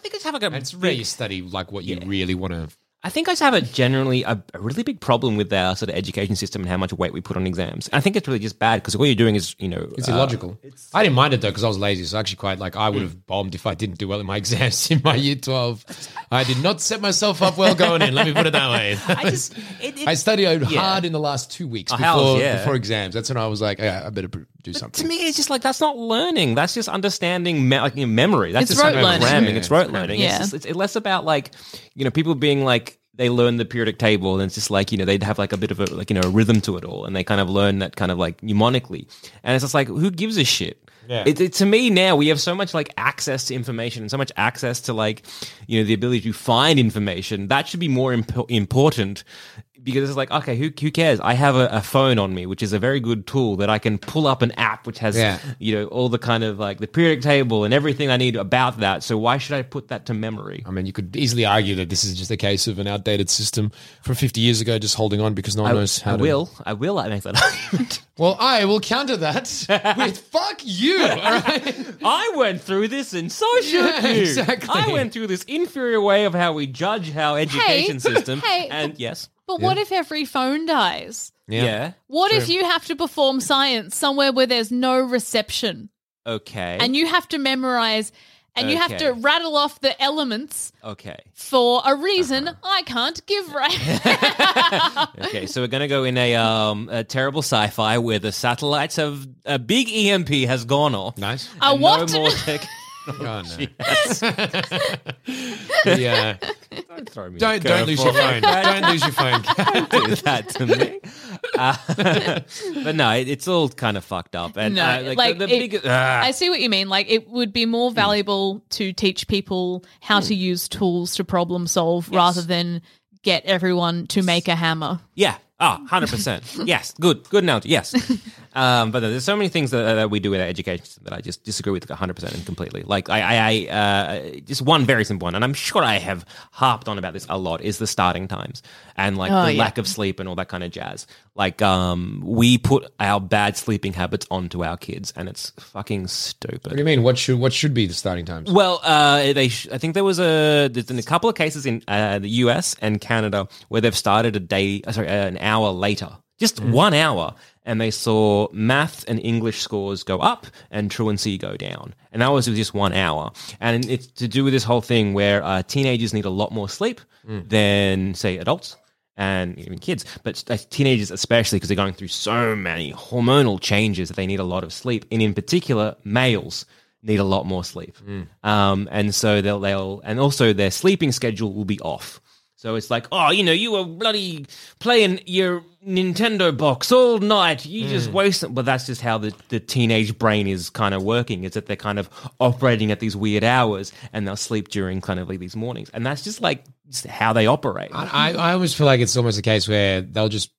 think I just have like a It's rare you study like what you really want to. I think I just have a generally a, a really big problem with our sort of education system and how much weight we put on exams. I think it's really just bad because all you're doing is, you know, It's uh, illogical. I didn't mind it though because I was lazy. So actually, quite like I would have bombed if I didn't do well in my [LAUGHS] exams in my year twelve. I did not set myself up well going in. Let me put it that way. [LAUGHS] I just, it, it, I studied Yeah. hard in the last two weeks Oh, before, how's- yeah. before exams. That's when I was like, yeah, I better pr- do something. to me, it's just like that's not learning. That's just understanding, me- like you know, memory. That's It's just rote like learning. cramming. Yeah, it's it's rote learning. Yeah. It's, just, it's less about like you know people being like they learn the periodic table and it's just like you know they'd have like a bit of a like you know a rhythm to it all and they kind of learn that kind of like mnemonically and it's just like who gives a shit. Yeah. It, it, to me now we have so much like access to information and so much access to like you know the ability to find information that should be more imp- important because it's like okay who, who cares i have a, a phone on me which is a very good tool that i can pull up an app which has Yeah. you know all the kind of like the periodic table and everything i need about that so why should i put that to memory I mean, you could easily argue that this is just a case of an outdated system from 50 years ago just holding on because no one I, knows how I to. will i will I make that argument [LAUGHS] Well, I will counter that [LAUGHS] with fuck you. All right. [LAUGHS] I went through this and so should Yeah, you. exactly. I went through this inferior way of how we judge our education system. hey, and yes. But what if every phone dies? Yeah. What if you have to perform science somewhere where there's no reception Okay. and you have to memorize and you have to Okay. rattle off the elements okay. for a reason Uh-huh. I can't give right? [LAUGHS] [LAUGHS] Okay, so we're gonna go in a um a terrible sci-fi where the satellites have a big EMP has gone off. Nice. A And what? No more [LAUGHS] tech. Oh, no. yeah. [LAUGHS] Don't throw me. a Don't don't lose your phone. Don't lose your phone. [LAUGHS] do that to me. Uh, [LAUGHS] but no, it, it's all kind of fucked up. And No, uh, like, like, the, the it- big. ah. I see what you mean. Like it would be more valuable to teach people how to use tools to problem solve rather than get everyone to make a hammer. Yeah. Ah, 100%. [LAUGHS] yes. Good. Good analogy. Yes. Um, but there's so many things that, that we do with our education system that I just disagree with 100% and completely. Like, I, I, I uh, just one very simple one, and I'm sure I have harped on about this a lot, is the starting times and like Oh, the yeah. lack of sleep and all that kind of jazz. Like, um, we put our bad sleeping habits onto our kids, and it's fucking stupid. What do you mean? What should what should be the starting times? Well, uh, they sh- I think there was a there's been a couple of cases in uh, the US and Canada where they've started a day, uh, sorry, uh, an hour later, just one hour, and they saw math and English scores go up and truancy go down, and that was just one hour, and it's to do with this whole thing where uh, teenagers need a lot more sleep than say adults and even kids, but teenagers especially because they're going through so many hormonal changes that they need a lot of sleep, and in particular, males need a lot more sleep, um, and so they'll they'll and also their sleeping schedule will be off. So it's like, oh, you know, you were bloody playing your Nintendo box all night. You hmm. just waste. But that's just how the, the teenage brain is kind of working. Is that they're kind of operating at these weird hours and they'll sleep during kind of like these mornings. And that's just like just how they operate. I, I I almost feel like it's almost a case where they'll just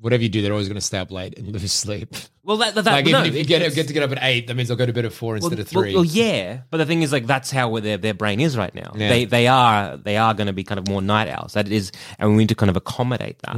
whatever you do, they're always going to stay up late and [LAUGHS] lose sleep. Well, that, that, like no, even if you get it's- get to get up at eight, that means they'll go to bed at four instead of three. Well, yeah, but the thing is, like, that's how their their brain is right now. Yeah. They they are they are going to be kind of more night owls. That is, and we need to kind of accommodate that.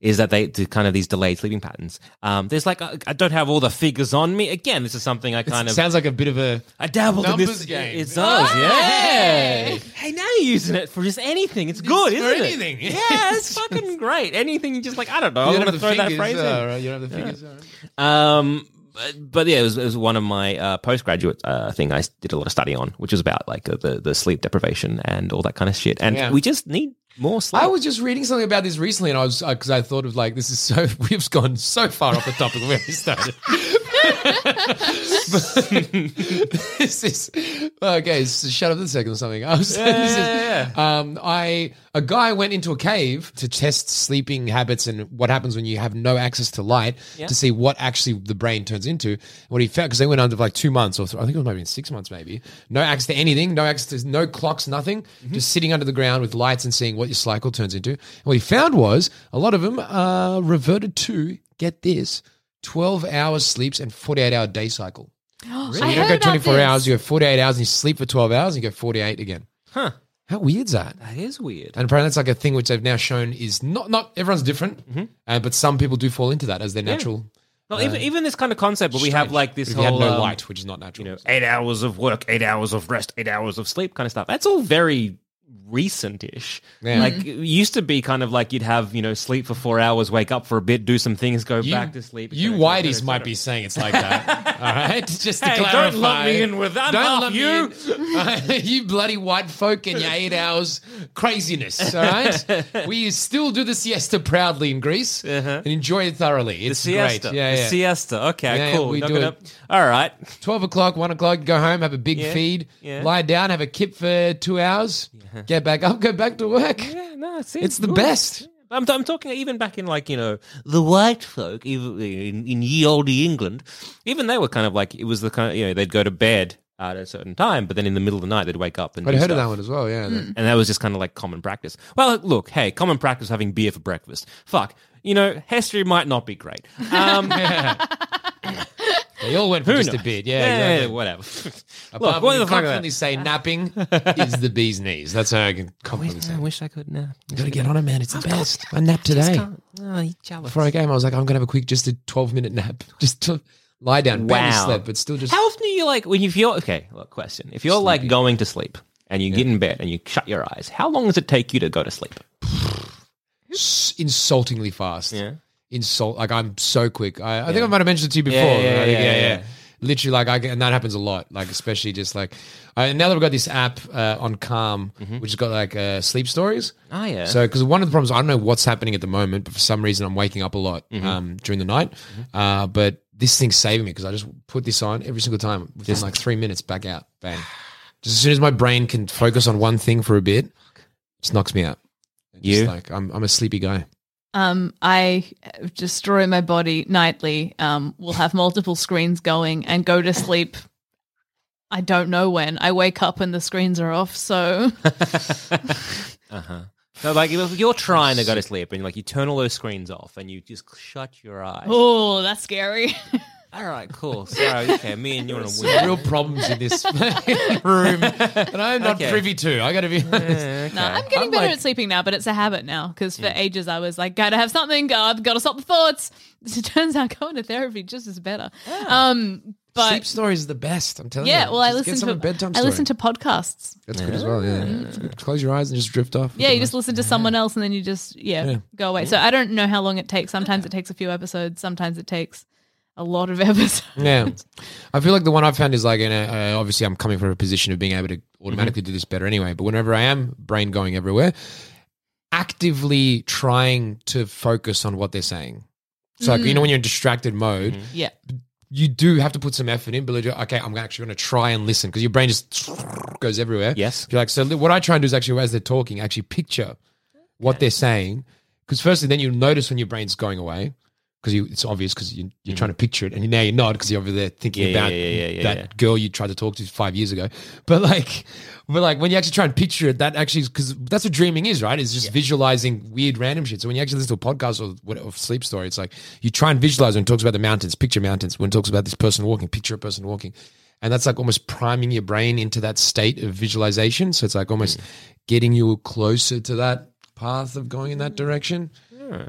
Is Hmm. that they to kind of these delayed sleeping patterns? Um, there's like I I don't have all the figures on me. Again, this is something I It kind of sounds like a bit of a I dabbled in this game. It does, yeah. Hey! Hey, now you're using it for just anything. It's good, for isn't anything. it? Yeah, it's [LAUGHS] fucking great. Anything you just like. I don't know. You I'm don't going have to the throw that fingers, phrase in. uh, right? You don't have the right. Um, but, but yeah, it was, it was one of my uh, postgraduate uh, thing I did a lot of study on, which was about like uh, the the sleep deprivation and all that kind of shit. And Yeah. we just need more sleep. I was just reading something about this recently, and I was because I thought of like this is so [LAUGHS] we've gone so far off the topic of where we started. [LAUGHS] this is okay. So shut up a second or something. I was, [LAUGHS] this is- Um, I a guy went into a cave to test sleeping habits and what happens when you have no access to light to see what actually the brain turns into. What he found because they went under for like two months or th- I think it was maybe six months, maybe no access to anything, no access to no clocks, nothing, just sitting under the ground with lights and seeing what your cycle turns into. And what he found was a lot of them uh, reverted to get this. 12 hours sleeps and 48 hour day cycle. [GASPS] So I you don't go 24 hours, you go 48 hours and you sleep for 12 hours and you go 48 again. Huh. How weird's that? That is weird. And apparently that's like a thing which they've now shown is not, not everyone's different, uh, but some people do fall into that as their natural. Well, even even this kind of concept where we have like this you had whole no um, light, which is not natural. you know, eight hours of work, eight hours of rest, eight hours of sleep kind of stuff. That's all very recent-ish. Yeah. Like it used to be kind of like you'd have, you know, sleep for four hours, wake up for a bit, do some things, go you, back to sleep. et You cetera, et cetera, whiteys et might cetera. be saying it's like that. [LAUGHS] all right, [LAUGHS] just to Hey, don't clarify. lump me in with that, Don't half lump you. in. [LAUGHS] you bloody white folk and your eight hours craziness. All right, we still do the siesta proudly in Greece and enjoy it thoroughly. Uh-huh. The It's siesta. great. Yeah, the yeah. siesta. Okay, Yeah, yeah, cool. we Knock do it it. up. All right. 12 o'clock, 1 o'clock, go home, have a big Yeah, feed, yeah. lie down, have a kip for two hours, [LAUGHS] get back up, get back to work. Yeah, no, it It's the good. best. I'm, I'm talking even back in like you know the white folk, even in, in ye olde England, even they were kind of like it was the kind of you know they'd go to bed at a certain time, but then in the middle of the night they'd wake up and I'd do heard of stuff. that one as well, yeah. and that was just kind of like common practice. Well, look, hey, common practice having beer for breakfast. Fuck, you know, history might not be great. Um, [LAUGHS] [LAUGHS] They all went for Who just knows? a bit, yeah. yeah, exactly. whatever. [LAUGHS] Apart look, from what you the fuck? confidently say [LAUGHS] napping is the bee's knees. That's how I can confidently say. I wish I could now. Gotta get on it, man. It's the best. I napped today. Oh, you jealous. Before I came, I was like, I'm gonna have a quick, just a 12 minute nap, [LAUGHS] just to lie down. Barely Wow. slept, but still just. How often do you like when you feel okay? Look, question: If you're like going to sleep and you get in bed and you shut your eyes, how long does it take you to go to sleep? [SIGHS] s- insultingly fast. Yeah. Insult like I'm so quick. I, I think I might have mentioned it to you before. Yeah, yeah, think, yeah, yeah. Literally, like I get, and that happens a lot. Like especially just like I, now that we've got this app uh, on Calm, which has got like uh, sleep stories. Oh yeah. So, because one of the problems, I don't know what's happening at the moment, but for some reason, I'm waking up a lot Mm-hmm. um, during the night. Uh, but this thing's saving me because I just put this on every single time within like three minutes, back out, bang. Just as soon as my brain can focus on one thing for a bit, it just knocks me out. Just You? like I'm, I'm a sleepy guy. Um, I destroy my body nightly. Um, will have multiple screens going and go to sleep. I don't know when. I wake up and the screens are off. So [LAUGHS] uh-huh. So like if you're trying to go to sleep and like you turn all those screens off and you just shut your eyes. oh, that's scary. [LAUGHS] All right, cool. [LAUGHS] So okay, me and you on a weird. real problems in this [LAUGHS] room that I'm not Okay. privy to. I got to be honest. No, I'm getting I'm better like- at sleeping now, but it's a habit now because for ages I was like, gotta have something, I've gotta stop the thoughts. [LAUGHS] It turns out going to therapy just is better. Um, but Sleep stories are the best. I'm telling you. yeah, well, I Just get listen some to bedtime I story. listen to podcasts. That's good as well. Yeah, close your eyes and just drift off. Yeah, you just listen to someone else and then you just yeah, Yeah. go away. So I don't know how long it takes. Sometimes it takes a few episodes. Sometimes it takes a lot of [LAUGHS] episodes. Yeah, I feel like the one I've found is like, in a, uh, obviously, I'm coming from a position of being able to automatically Mm-hmm. do this better anyway. But whenever I am brain going everywhere, actively trying to focus on what they're saying. So, like, you know, when you're in distracted mode, Mm-hmm. Yeah. you do have to put some effort in, but like, okay, I'm actually going to try and listen because your brain just [SNIFFS] goes everywhere. Yes. You're like, so what I try and do is actually, as they're talking, actually picture what they're saying. Because firstly, then you'll notice when your brain's going away because you, it's obvious because you, you're mm. trying to picture it and now you're not because you're over there thinking. Yeah, about yeah, yeah, that girl you tried to talk to five years ago. But like, but like when you actually try and picture it, that actually, because that's what dreaming is, right? It's just visualizing weird random shit. So when you actually listen to a podcast or, what- or sleep story, it's like you try and visualize when it talks about the mountains, picture mountains. When it talks about this person walking, picture a person walking. And that's like almost priming your brain into that state of visualization. So it's like almost mm. getting you closer to that path of going in that direction,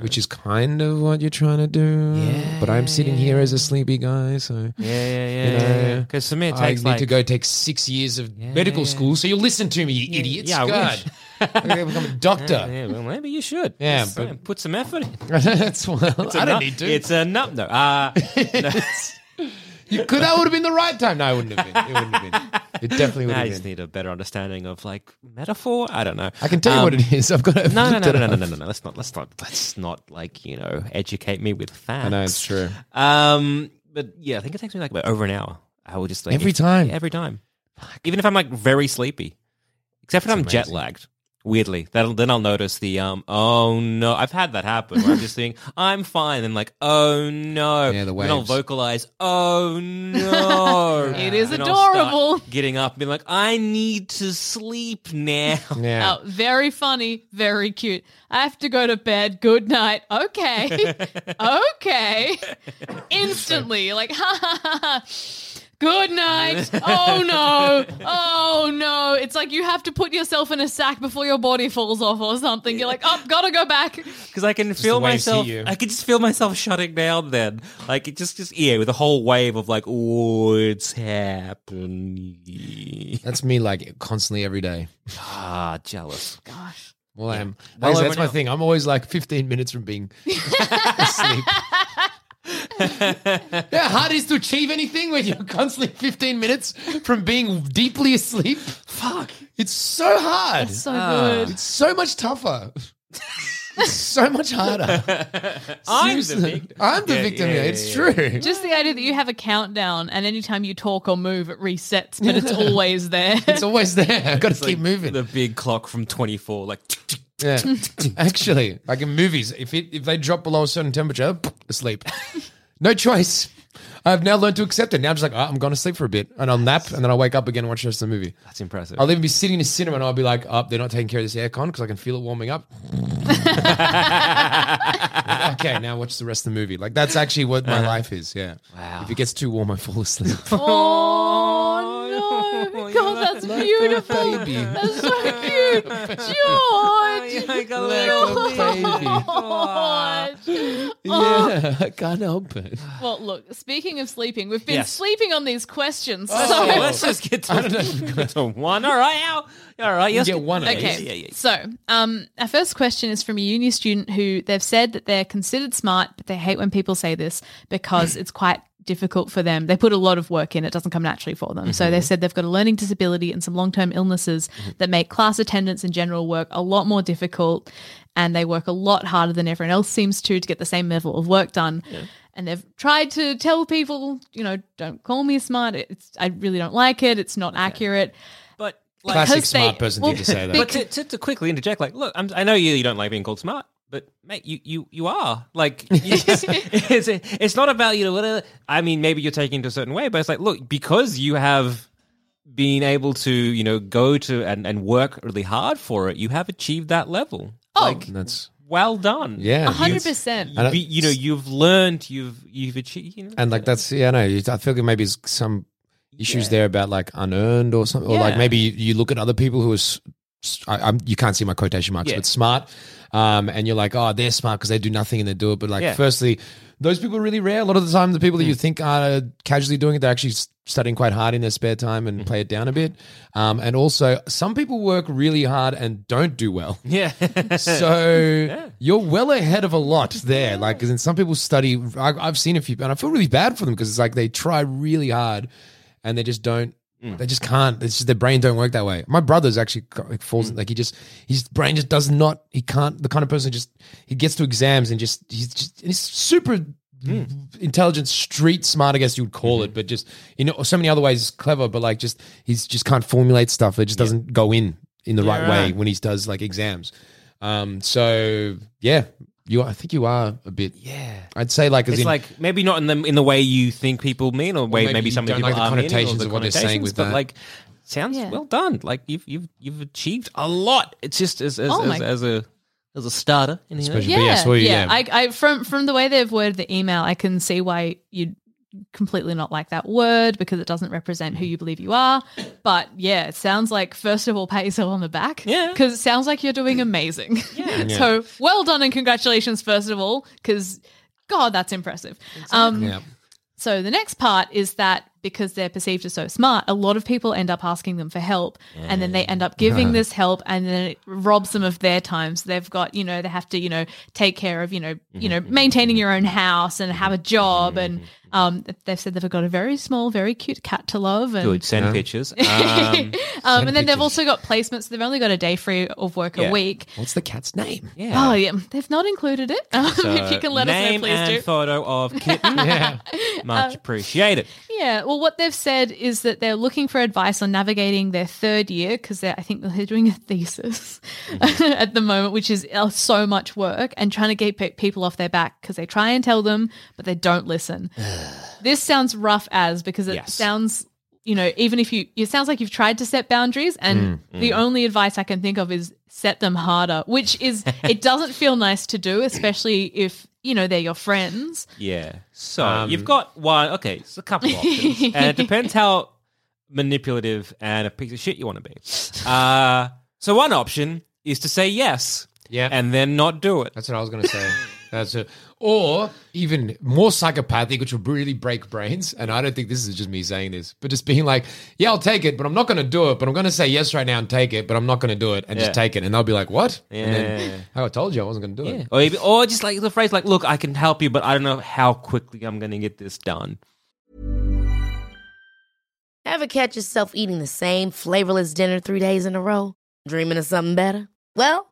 which is kind of what you're trying to do. Yeah. But I'm sitting here as a sleepy guy. So Yeah, yeah, yeah. You know, Because for me, it I takes need like to go take six years of medical school. So you listen to me, you idiots. yeah, I God. I'm [LAUGHS] to become a doctor. [LAUGHS] Yeah, well, maybe you should. Yeah, Just but- saying, put some effort in. [LAUGHS] That's well, It's I don't need to. It's a no. No. Uh, no. you could. That would have been the right time. No, it wouldn't have been. It wouldn't have been. It definitely would I have just been. need a better understanding of like metaphor. I don't know. I can tell you Um, what it is. I've got. [LAUGHS] No, no, no, no, no, no, no, no, no. Let's not. Let's not. Let's not like you know educate me with facts. I know it's true. Um, but yeah, I think it takes me like about over an hour. I will just like Every time? yeah, every time, even if I'm like very sleepy, except if I'm jet lagged. Weirdly, that'll then I'll notice the um. Oh no, I've had that happen where I'm just [LAUGHS] thinking I'm fine, and like oh no, Yeah, the Then I'll waves. vocalize oh no. [LAUGHS] It is Then I'll start adorable. Getting up and being like I need to sleep now. Yeah. Oh, very funny, very cute. I have to go to bed. Good night. Okay. [LAUGHS] okay. Instantly, like, ha ha ha ha. Good night. Oh no. [LAUGHS] Oh no. It's like you have to put yourself in a sack before your body falls off or something. You're like, oh, gotta go back. because I can feel the waves hit myself. you. I can just feel myself shutting down. Then, like it just, just yeah, with a whole wave of like, oh, it's happening. That's me like constantly every day. Ah, jealous. Gosh. Well, I am. Well That's, over that's my now. thing. I'm always like 15 minutes from being [LAUGHS] asleep. [LAUGHS] yeah, hard is to achieve anything when you're constantly 15 minutes from being deeply asleep. Fuck. It's so hard. So ah. good. It's so much tougher. it's so much harder. [LAUGHS] I'm the Seriously. victim. I'm the Yeah, victim yeah, here. yeah, It's yeah. true. Just the idea that you have a countdown and anytime you talk or move, it resets, but it's [LAUGHS] always there. It's always there. I've got to It's keep moving. The big clock from 24, like. Yeah, [LAUGHS] actually, like in movies, if it if they drop below a certain temperature, asleep. No choice. I've now learned to accept it. Now I'm just like, oh, I'm going to sleep for a bit, and I'll nap, and then I'll wake up again and watch the rest of the movie. That's impressive. I'll even be sitting in a cinema, and I'll be like, oh, they're not taking care of this aircon because I can feel it warming up. [LAUGHS] okay, now watch the rest of the movie. Like that's actually what my uh, life is. Yeah. Wow. If it gets too warm, I fall asleep. Oh no! God, that's beautiful. baby. That's so cute, George. [LAUGHS] George. yeah, I can't help it. Well, look. Speaking of sleeping, we've been Yes. sleeping on these questions. So so let's just get to, get to [LAUGHS] one. All right, Al. All right, yes. get one of Okay. these. Yeah, yeah, yeah. So, um, our first question is from a uni student who they've said that they're considered smart, but they hate when people say this because it's quite difficult for them. They put a lot of work in, it doesn't come naturally for them. So, they mm-hmm. said they've got a learning disability and some long term illnesses mm-hmm. that make class attendance and general work a lot more difficult. And they work a lot harder than everyone else seems to to get the same level of work done. And they've tried to tell people, you know, don't call me smart. It's I really don't like it. It's not accurate. But like, Classic Because they- smart person well, thing to say that. But to, to, to quickly interject, like, look, I'm, I know you, you don't like being called smart, but mate, you you you are like, [LAUGHS] it's, it's, it's not about you know whatever. I mean, maybe you're taking it a certain way, but it's like, look, because you have been able to you know go to and, and work really hard for it, you have achieved that level. Oh. like, That's well done. yeah, A hundred you- percent. You, be, you know, you've learned, you've you've achieved. You know, And like that's yeah, no, I feel like maybe there's some issues there about like unearned or something, or like maybe you, you look at other people who are, s- s- I, I'm, you can't see my quotation marks, Yeah. but smart, um, and you're like, oh, they're smart because they do nothing and they do it. But like, Yeah. firstly, those people are really rare. A lot of the time, the people that you think are casually doing it, they're actually studying quite hard in their spare time and play it down a bit. Um, and also, some people work really hard and don't do well. yeah, So [LAUGHS] you're well ahead of a lot there. Like, 'cause then some people study. I, I've seen a few, and I feel really bad for them because it's like they try really hard, and they just don't. Mm. They just can't. It's just their brain don't work that way. My brother's actually got- like falls mm. like he just his brain just does not. He can't. The kind of person who just he gets to exams and just he's just he's super. Mm. Intelligent, street smart, I guess you would call it, mm-hmm. but just you know, so many other ways clever. But like, just he's just can't formulate stuff. It just doesn't go in in the right way when he does like exams. Um, so yeah, you. I think you are a bit. yeah. I'd say like as It's in, like maybe not in the in the way you think people mean, or way maybe maybe, some don't people like the are meaning, or connotations the of what they're saying connotations, with but that. like sounds Yeah. well done. Like you've you've you've achieved a lot. It's just as as, Oh as, as a as a starter. In here. Especially- Yeah, yeah, yeah. yeah. I, I from from the way they've worded the email, I can see why you'd completely not like that word because it doesn't represent who you believe you are. But yeah, it sounds like first of all, pat yourself on the back. Yeah. because it sounds like you're doing amazing. [LAUGHS] Yeah. so well done and congratulations, first of all, because God, that's impressive. Um, yeah. so the next part is that because they're perceived as so smart, a lot of people end up asking them for help, and then they end up giving this help, and then it robs them of their time. So they've got, you know, they have to, you know, take care of, you know, you know, maintaining your own house and have a job and Um, they've said they've got a very small, very cute cat to love. And, Good. Send Yeah. pictures. [LAUGHS] Um, um, and then they've also got placements. So they've only got a day free of work Yeah. a week. What's the cat's name? yeah. Oh yeah, they've not included it. [LAUGHS] Um, if you can let name us know, please and do. photo of [LAUGHS] kitten. Yeah. Much appreciated. Yeah, well, what they've said is that they're looking for advice on navigating their third year because I think they're doing a thesis at the moment, which is uh, so much work and trying to get pe- people off their back because they try and tell them, but they don't listen. This sounds rough as because it Yes. sounds, you know, even if you, it sounds like you've tried to set boundaries, and the only advice I can think of is set them harder, which is, [LAUGHS] it doesn't feel nice to do, especially if, you know, they're your friends. Yeah. So Um, you've got one. Okay, it's a couple of options, [LAUGHS] and it depends how manipulative and a piece of shit you want to be. Uh, so one option is to say yes, Yeah. and then not do it. That's what I was going to say. [LAUGHS] That's it. Or even more psychopathic, which would really break brains. And I don't think this is just me saying this, but just being like, yeah, I'll take it, but I'm not going to do it. But I'm going to say yes right now and take it, but I'm not going to do it and Yeah. just take it. And they'll be like, what? And then, oh, I told you I wasn't going to do Yeah. it. Or, even- or just like the phrase, like, "Look, I can help you, but I don't know how quickly I'm going to get this done." Ever catch yourself eating the same flavorless dinner three days in a row? Dreaming of something better? Well,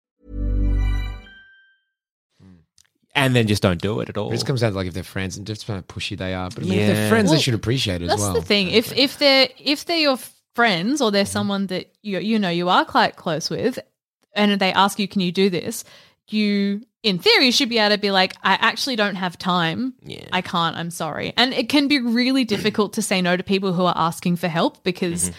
And then just don't do it at all. It just comes down to like if they're friends and just how pushy they are. But I mean, if they're friends, Well, they should appreciate it as well. That's well. the thing. If if they're if they're your friends or they're someone that you you know you are quite close with, and they ask you, "Can you do this?" You, in theory, should be able to be like, "I actually don't have time. Yeah. I can't. I'm sorry." And it can be really difficult to say no to people who are asking for help because. Mm-hmm.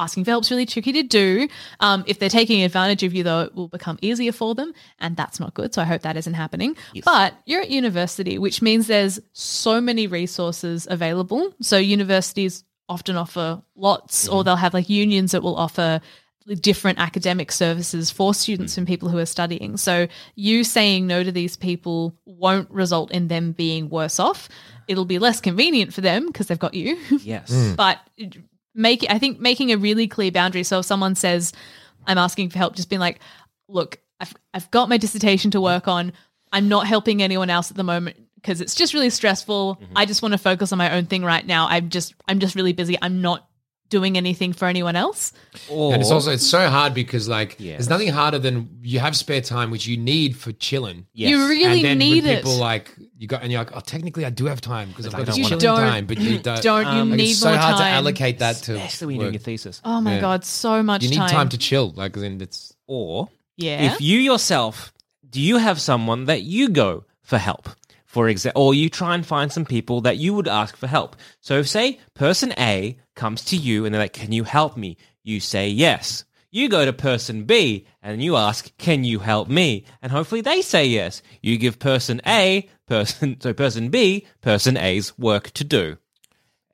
Asking for help's really tricky to do. Um, if they're taking advantage of you, though, it will become easier for them, and that's not good. So I hope that isn't happening. But you're at university, which means there's so many resources available. So universities often offer lots, or they'll have like unions that will offer different academic services for students and people who are studying. So you saying no to these people won't result in them being worse off. It'll be less convenient for them because they've got you. yes. [LAUGHS] but make I think making a really clear boundary. So if someone says, "I'm asking for help," just being like, "Look, I've I've got my dissertation to work on. I'm not helping anyone else at the moment." Because it's just really stressful. Mm-hmm. I just want to focus on my own thing right now. I'm just I'm just really busy. I'm not doing anything for anyone else. Or, and it's also it's so hard because like Yeah. there's nothing harder than you have spare time which you need for chilling. Yes. You really and then need when it. people like you got and you're like, oh, technically I do have time because I've got this don't chilling wanna- time, but you don't. [LAUGHS] Don't you like, need it's so more hard to allocate that to. especially when you're doing your thesis. Oh my Yeah. god, so much You need time. time. to chill, like then it's Or yeah. if you yourself, do you have someone that you go for help? For example, or you try and find some people that you would ask for help. So, if say person A comes to you and they're like, "Can you help me?" You say yes. You go to person B and you ask, "Can you help me?" And hopefully they say yes. You give person A, person [LAUGHS] so person B, person A's work to do.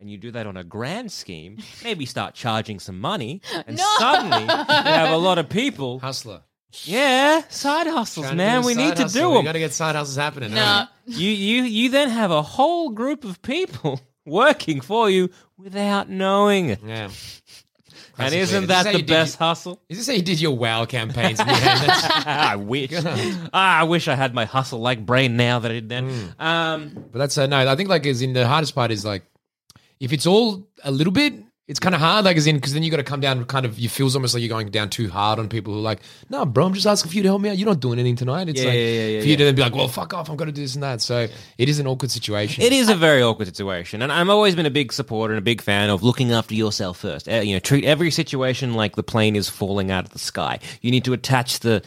And you do that on a grand scheme, maybe start charging some money, and suddenly you have a lot of people hustler. yeah, side hustles, Trying man. We side need to hustle. do We them. got to get side hustles happening. Nah. You, you, you then have a whole group of people working for you without knowing it. Yeah. [LAUGHS] And Classically. isn't Is that how the you did best your- hustle? Is this how you did your WoW campaigns? in hand? That's- I wish. ah, I wish I had my hustle like brain now that I did then. Um, But that's uh, no. I think like is in the hardest part is like if it's all a little bit, it's kind of hard. Like as in because then you got to come down. Kind of you feels almost like you're going down too hard on people who are like, no, bro, I'm just asking for you to help me out. You're not doing anything tonight. It's Yeah, like yeah, yeah, yeah, for you yeah. to then be like, well, fuck off. I'm going to do this and that. So it is an awkward situation. It is a very awkward situation, and I've always been a big supporter and a big fan of looking after yourself first. Uh, you know, treat every situation like the plane is falling out of the sky. You need to attach the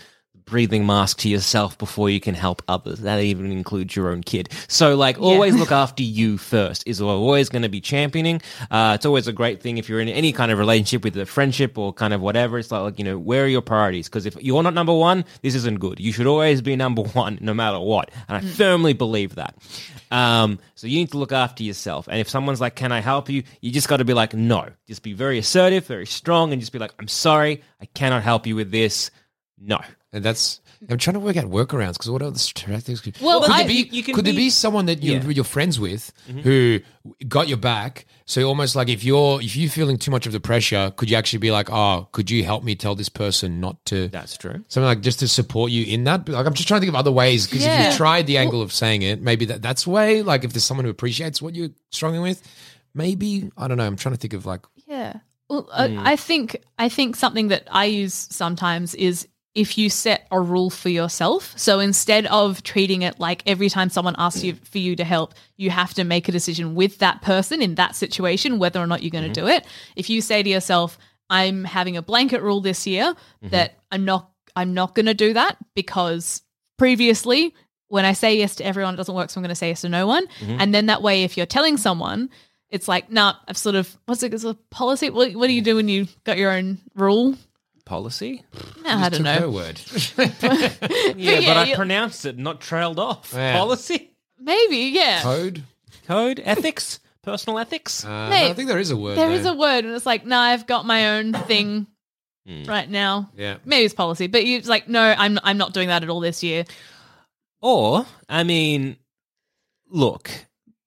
breathing mask to yourself before you can help others. That even includes your own kid. So, like, always look [LAUGHS] after you first. Is always going to be championing. Uh, it's always a great thing if you're in any kind of relationship with a friendship or kind of whatever. It's like, like you know, where are your priorities? Because if you're not number one, this isn't good. You should always be number [LAUGHS] one, no matter what. And I firmly believe that. Um, so you need to look after yourself. And if someone's like, "Can I help you?" You just got to be like, "No." Just be very assertive, very strong, and just be like, "I'm sorry, I cannot help you with this." No. And that's I'm trying to work out workarounds because what other strategies could, Well, could I- there be? you- you can could there be- be someone that you're, Yeah. Mm-hmm. you're friends with who got your back? So almost like if you're if you're feeling too much of the pressure, could you actually be like, oh, could you help me tell this person not to? That's true. Something like just to support you in that. But, Like I'm just trying to think of other ways because if Yeah. you tried the angle of saying it, maybe that that's way. Like if there's someone who appreciates what you're struggling with, maybe I don't know. I'm trying to think of like Yeah. Well, uh, I think I think something that I use sometimes is if you set a rule for yourself. So instead of treating it like every time someone asks you for you to help, you have to make a decision with that person in that situation whether or not you're going to mm-hmm. do it. If you say to yourself, "I'm having a blanket rule this year mm-hmm. that I'm not I'm not going to do that because previously when I say yes to everyone, it doesn't work, so I'm going to say yes to no one. Mm-hmm. And then that way, if you're telling someone, it's like, nah, I've sort of, what's it, it's a policy? What, what do you do when you got your own rule? Policy? No, I don't her know. word. Yeah, [LAUGHS] yeah, but I you- pronounced it, not trailed off. Yeah. Policy? Maybe, yeah. Code. Code? Ethics? Personal ethics? Uh, Mate, I think there is a word. There though. is a word, and it's like, nah, I've got my own [COUGHS] thing Hmm. right now. Yeah. Maybe it's policy, but it's like, no, I'm I'm not doing that at all this year. Or, I mean, look,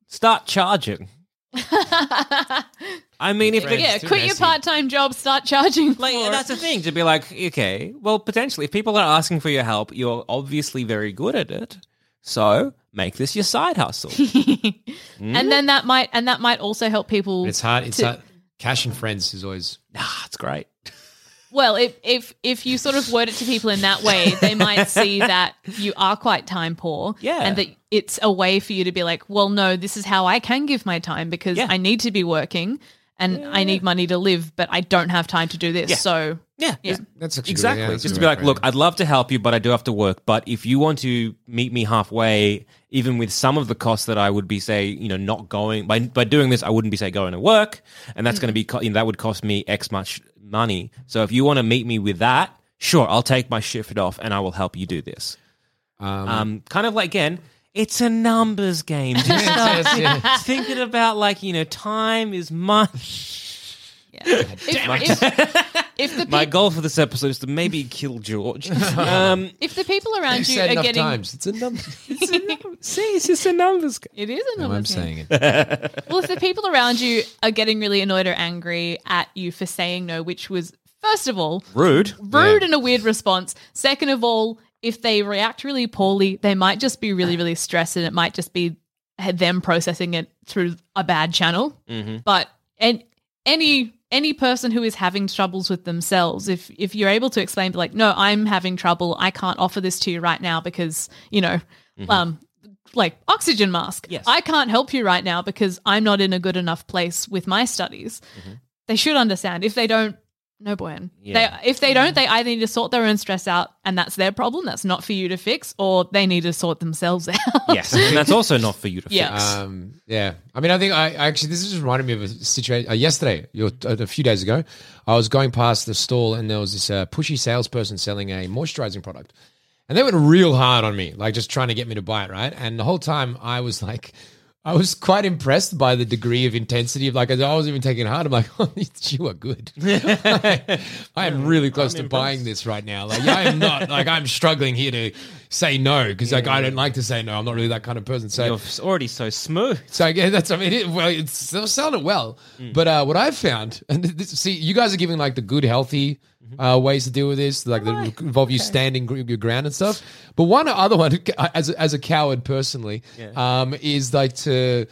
start charging. I mean, if yeah, quit your part time job, start charging. Like for it. that's the thing to be like, okay, well, potentially, if people are asking for your help, you're obviously very good at it. So make this your side hustle. [LAUGHS] and then that might and that might also help people. It's hard. It's to- hard. Cash and friends is always. ah, it's great. Well, if if if you sort of word it to people in that way, they might see [LAUGHS] that you are quite time poor, Yeah. and that it's a way for you to be like, well, no, this is how I can give my time because Yeah. I need to be working and I need money to live, but I don't have time to do this. Yeah. So Yeah, Yeah. That's actually exactly. Yeah, that's Just to be like, to look, I'd love to help you, but I do have to work. But if you want to meet me halfway, even with some of the costs that I would be say, you know, not going by by doing this, I wouldn't be say going to work, and that's mm. going to be co- you know, that would cost me X much money. So if you want to meet me with that, sure, I'll take my shift off and I will help you do this. Um, Um, kind of like again, it's a numbers game. [LAUGHS] Just start yes, yeah. thinking about like you know, time is money. Yeah. [LAUGHS] if, if, [LAUGHS] if the My peop- goal for this episode is to maybe kill George. [LAUGHS] um, if the people around You've you said are getting times. It's a number. See, it's just a numbers game. it is a No, I'm game. saying it. Well, if the people around you are getting really annoyed or angry at you for saying no, which was first of all Rude. rude Yeah. and a weird response. Second of all, if they react really poorly, they might just be really, really stressed and it might just be them processing it through a bad channel. Mm-hmm. But and any any person who is having troubles with themselves, if if you're able to explain like, no, I'm having trouble, I can't offer this to you right now because, you know, um like oxygen mask. Yes. I can't help you right now because I'm not in a good enough place with my studies. They should understand. If they don't, no bueno. Yeah. They, if they don't, they either need to sort their own stress out, and that's their problem. That's not for you to fix, or they need to sort themselves [LAUGHS] out. Yes, and that's also not for you to Yeah. fix. Um, yeah, I mean, I think I I actually this is just reminded me of a situation uh, yesterday, your- uh, a few days ago. I was going past the stall and there was this uh, pushy salesperson selling a moisturizing product, and they went real hard on me, like just trying to get me to buy it, right? And the whole time I was like. I was quite impressed by the degree of intensity of like as I was even taking it hard. I'm like, [LAUGHS] oh, [LAUGHS] you are good. [LAUGHS] I am really close to buying this right now. Like I am not like I'm struggling here to say no because like I don't like to say no. I'm not really that kind of person. So You're already so smooth. so I guess that's I mean it, well it's they're selling well. Mm. But uh, what I've found and this, see you guys are giving like the good healthy. Uh, ways to deal with this like that involve you standing gr- your ground and stuff. But one other one [LAUGHS] as a, as a coward personally um, is like to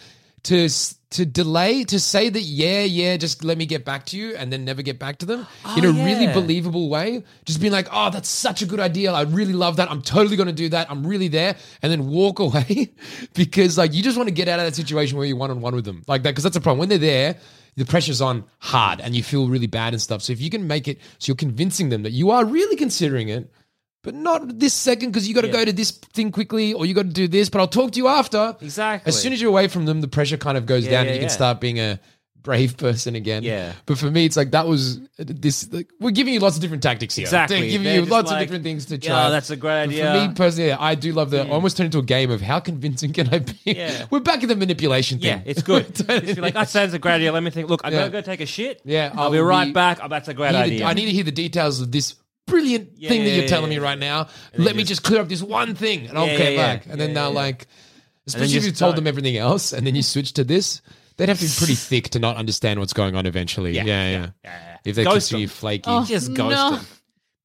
to to delay to say that yeah yeah just let me get back to you and then never get back to them in a really believable way. Just being like oh that's such a good idea. I really love that. I'm totally going to do that. I'm really there. And then walk [LAUGHS] away because like you just want to get out of that situation where you're one-on-one with them. Like that because that's a problem. When they're there the pressure's on hard and you feel really bad and stuff so if you can make it so you're convincing them that you are really considering it but not this second because you got to go to this thing quickly or you got to do this. But I'll talk to you after. Exactly. As soon as you're away from them, the pressure kind of goes Yeah, down yeah, and you can start being a brave person again. Yeah. But for me, it's like that was this. Like, we're giving you lots of different tactics here. Exactly. They're giving They're you lots of different things to "Yeah, try. that's a great But idea." For me personally, yeah, I do love the. I almost turned into a game of how convincing can I be? Yeah. [LAUGHS] We're back in the manipulation thing. Yeah, it's good. [LAUGHS] Like, that sounds a great idea. Let me think. Look, I'm Yeah. gonna go take a shit. Yeah, I'll be I'll right be- back. Oh, that's a great I idea. to, I need to hear the details of this brilliant Yeah, thing that you're yeah, telling yeah. me right now. then Let me just- just clear up this one thing, and I'll Yeah, get yeah, yeah. back. And then Yeah, they're yeah. like, especially if you told them everything else, and then you switch to this, they'd have to be pretty [LAUGHS] thick to not understand what's going on eventually. Yeah, yeah. yeah, yeah. If they Ghost consider you them. flaky. Oh, Just ghost no. them.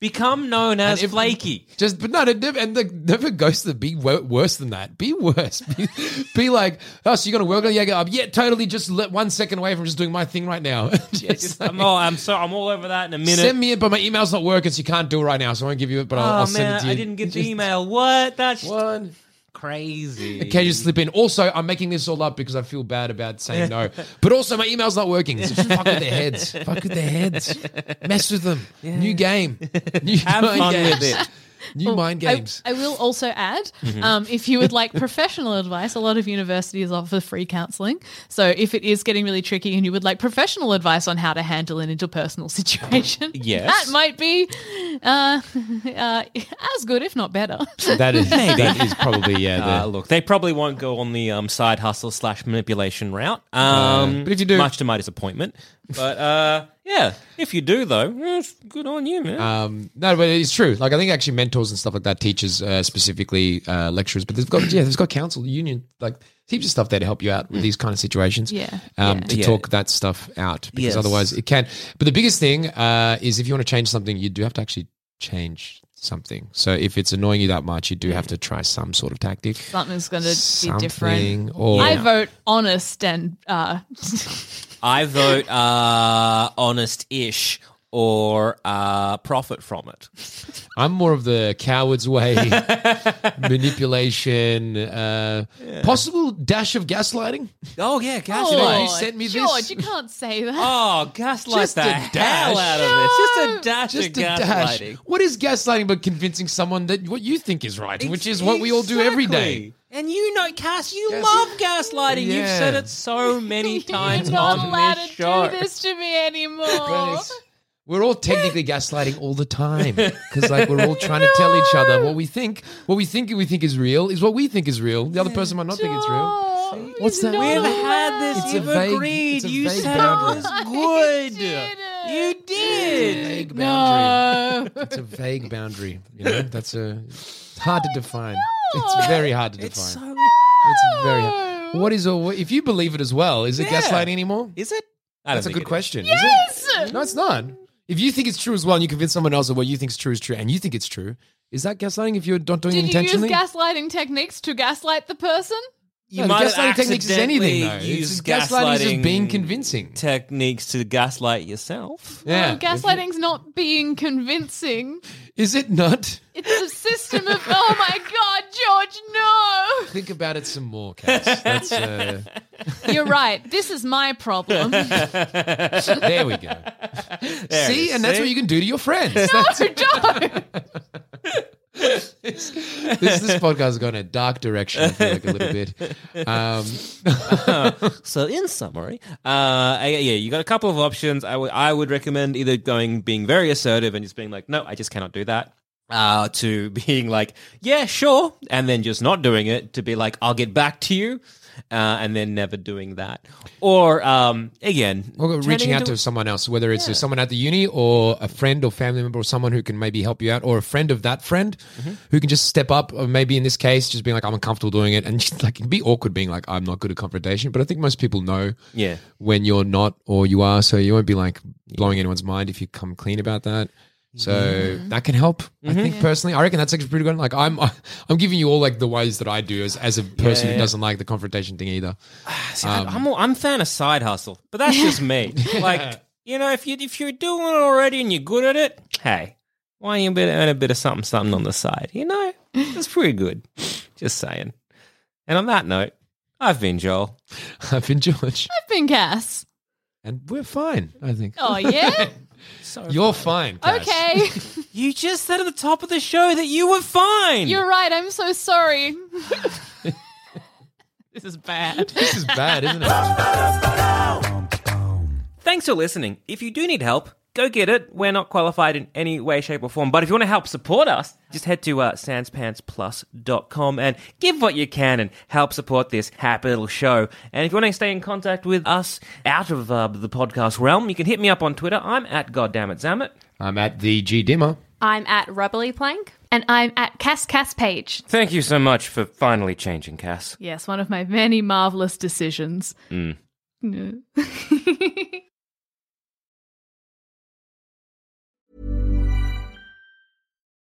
Become known as if- flaky. Just, but no, they never, and they never ghost them. Be wo- worse than that. Be worse. Be, be like, oh, so you're gonna work on? Yeah, go, um, yeah, totally. Just let one second away from just doing my thing right now. [LAUGHS] Just Just, like- I'm, all, I'm so I'm all over that in a minute. Send me it, but my email's not working, so you can't do it right now. So I won't give you it, but I'll, oh I'll send man, it to you. I didn't get the Just- email. What? That's One. Crazy. Okay, you slip in. Also, I'm making this all up because I feel bad about saying no. [LAUGHS] But also, my email's not working. So just fuck with their heads. Fuck with their heads. Mess with them. New game. [LAUGHS] New Have fun games. with it. [LAUGHS] New Oh, mind I- games. I, will also add, [LAUGHS] Mm-hmm. um, if you would like [LAUGHS] professional advice, a lot of universities offer free counselling. So if it is getting really tricky and you would like professional advice on how to handle an interpersonal [LAUGHS] situation, Yes. that might be uh, uh, as good, if not better. that is that is probably yeah. The, Uh, look, they probably won't go on the um, side hustle slash manipulation route. Um, but if you do- much to my disappointment. But uh, yeah, if you do though, eh, it's good on you, man. Um, no, but it's true. Like I think actually mentors and stuff like that, teachers uh, specifically, uh, lecturers, but they've got yeah, they've got council, union, like heaps of stuff there to help you out with these kind of situations. Yeah. um, Yeah. to Yeah. talk that stuff out because Yes. otherwise it can. But the biggest thing uh, is if you want to change something, you do have to actually change something. So if it's annoying you that much, you do have to try some sort of tactic. Something's going to be different. or I vote honest and uh, [LAUGHS] I vote uh, honest-ish or uh, profit from it. [LAUGHS] I'm more of the coward's way, [LAUGHS] manipulation, uh, possible dash of gaslighting. Oh yeah, gaslighting. oh, you sent me this. George, you can't say that. Oh, gaslight Just the a hell dash. out of it. Just a dash Just of a dash. What is gaslighting but convincing someone that what you think is right, which is what we all do every day. And you know, Cass, you Yes. love gaslighting. You've said it so many [LAUGHS] times You're not on allowed this to show. do this to me anymore. But it's- We're all technically [LAUGHS] gaslighting all the time because, like, we're all trying to tell each other what we think. What we think we think is real is what we think is real. The other person might not think it's real. George, What's that? We've had this. It's You've vague- agreed. you vague said boundary. [LAUGHS] it was good. didn't. You did. Vague boundary. No. It's a vague boundary. You know, that's a hard to define. It's very hard to define. It's so. It's very. Hard. What is a, if you believe it as well? Is it Yeah. gaslighting anymore? Is it? I don't That's a good it is. question. Yes! Is it? No, it's not. If you think it's true as well, and you convince someone else that what you think is true is true, and you think it's true, is that gaslighting? If you're not doing it intentionally Did you use intentionally, gaslighting techniques to gaslight the person? You No, might gaslighting techniques is anything, though. It's use just gaslighting is just being convincing. techniques to gaslight yourself. yeah, No, gaslighting's not being convincing. is it not? It's a system of. Oh my God, George, no! Think about it some more, Cass. That's uh, [LAUGHS] You're right. This is my problem. [LAUGHS] there we go. There see, it is, and that's what you can do to your friends. That's, don't! [LAUGHS] [LAUGHS] this, this podcast has gone a dark direction. I feel like a little bit. Um, [LAUGHS] So, in summary, uh, yeah, yeah, you got a couple of options. I would, I would recommend either going being very assertive and just being like, no, I just cannot do that. Uh, to [LAUGHS] being like, yeah, sure, and then just not doing it. To be like, I'll get back to you. Uh, and then never doing that, or um, again, Or reaching out to someone else, whether it's someone at the uni or a friend or family member or someone who can maybe help you out, or a friend of that friend Mm-hmm. who can just step up, or maybe in this case, just being like, I'm uncomfortable doing it. And [LAUGHS] just like, it'd be awkward being like, I'm not good at confrontation. But I think most people know Yeah. when you're not or you are. So you won't be like blowing anyone's mind if you come clean about that. So that can help. I Mm-hmm. think personally, I reckon that's actually pretty good. Like I'm, [LAUGHS] I'm giving you all like the ways that I do as, as a person who doesn't like the confrontation thing either. [SIGHS] See, I- I'm I'm a fan of side hustle, but that's just me. [LAUGHS] like you know, if you if you're doing it already and you're good at it, hey, why don't you bit earn a bit of something something on the side? You know, it's pretty good. Just saying. And on that note, I've been Joel. [LAUGHS] I've been George, I've been Cass. and we're fine. I think. Oh yeah. You're fine. Cass. okay. [LAUGHS] You just said at the top of the show that you were fine. You're right. I'm so sorry. [LAUGHS] this is bad. This is bad, isn't it? Thanks for listening. If you do need help, go get it. We're not qualified in any way, shape, or form. But if you want to help support us, just head to uh, sanspantsplus.com and give what you can and help support this happy little show. And if you want to stay in contact with us out of uh, the podcast realm, you can hit me up on Twitter. I'm at goddammit I'm at the G Dimmer. I'm at Rubbly Plank. And I'm at Cass Cass Page. Thank you so much for finally changing, Cass. Yes, one of my many marvelous decisions. Mm. [LAUGHS] [LAUGHS]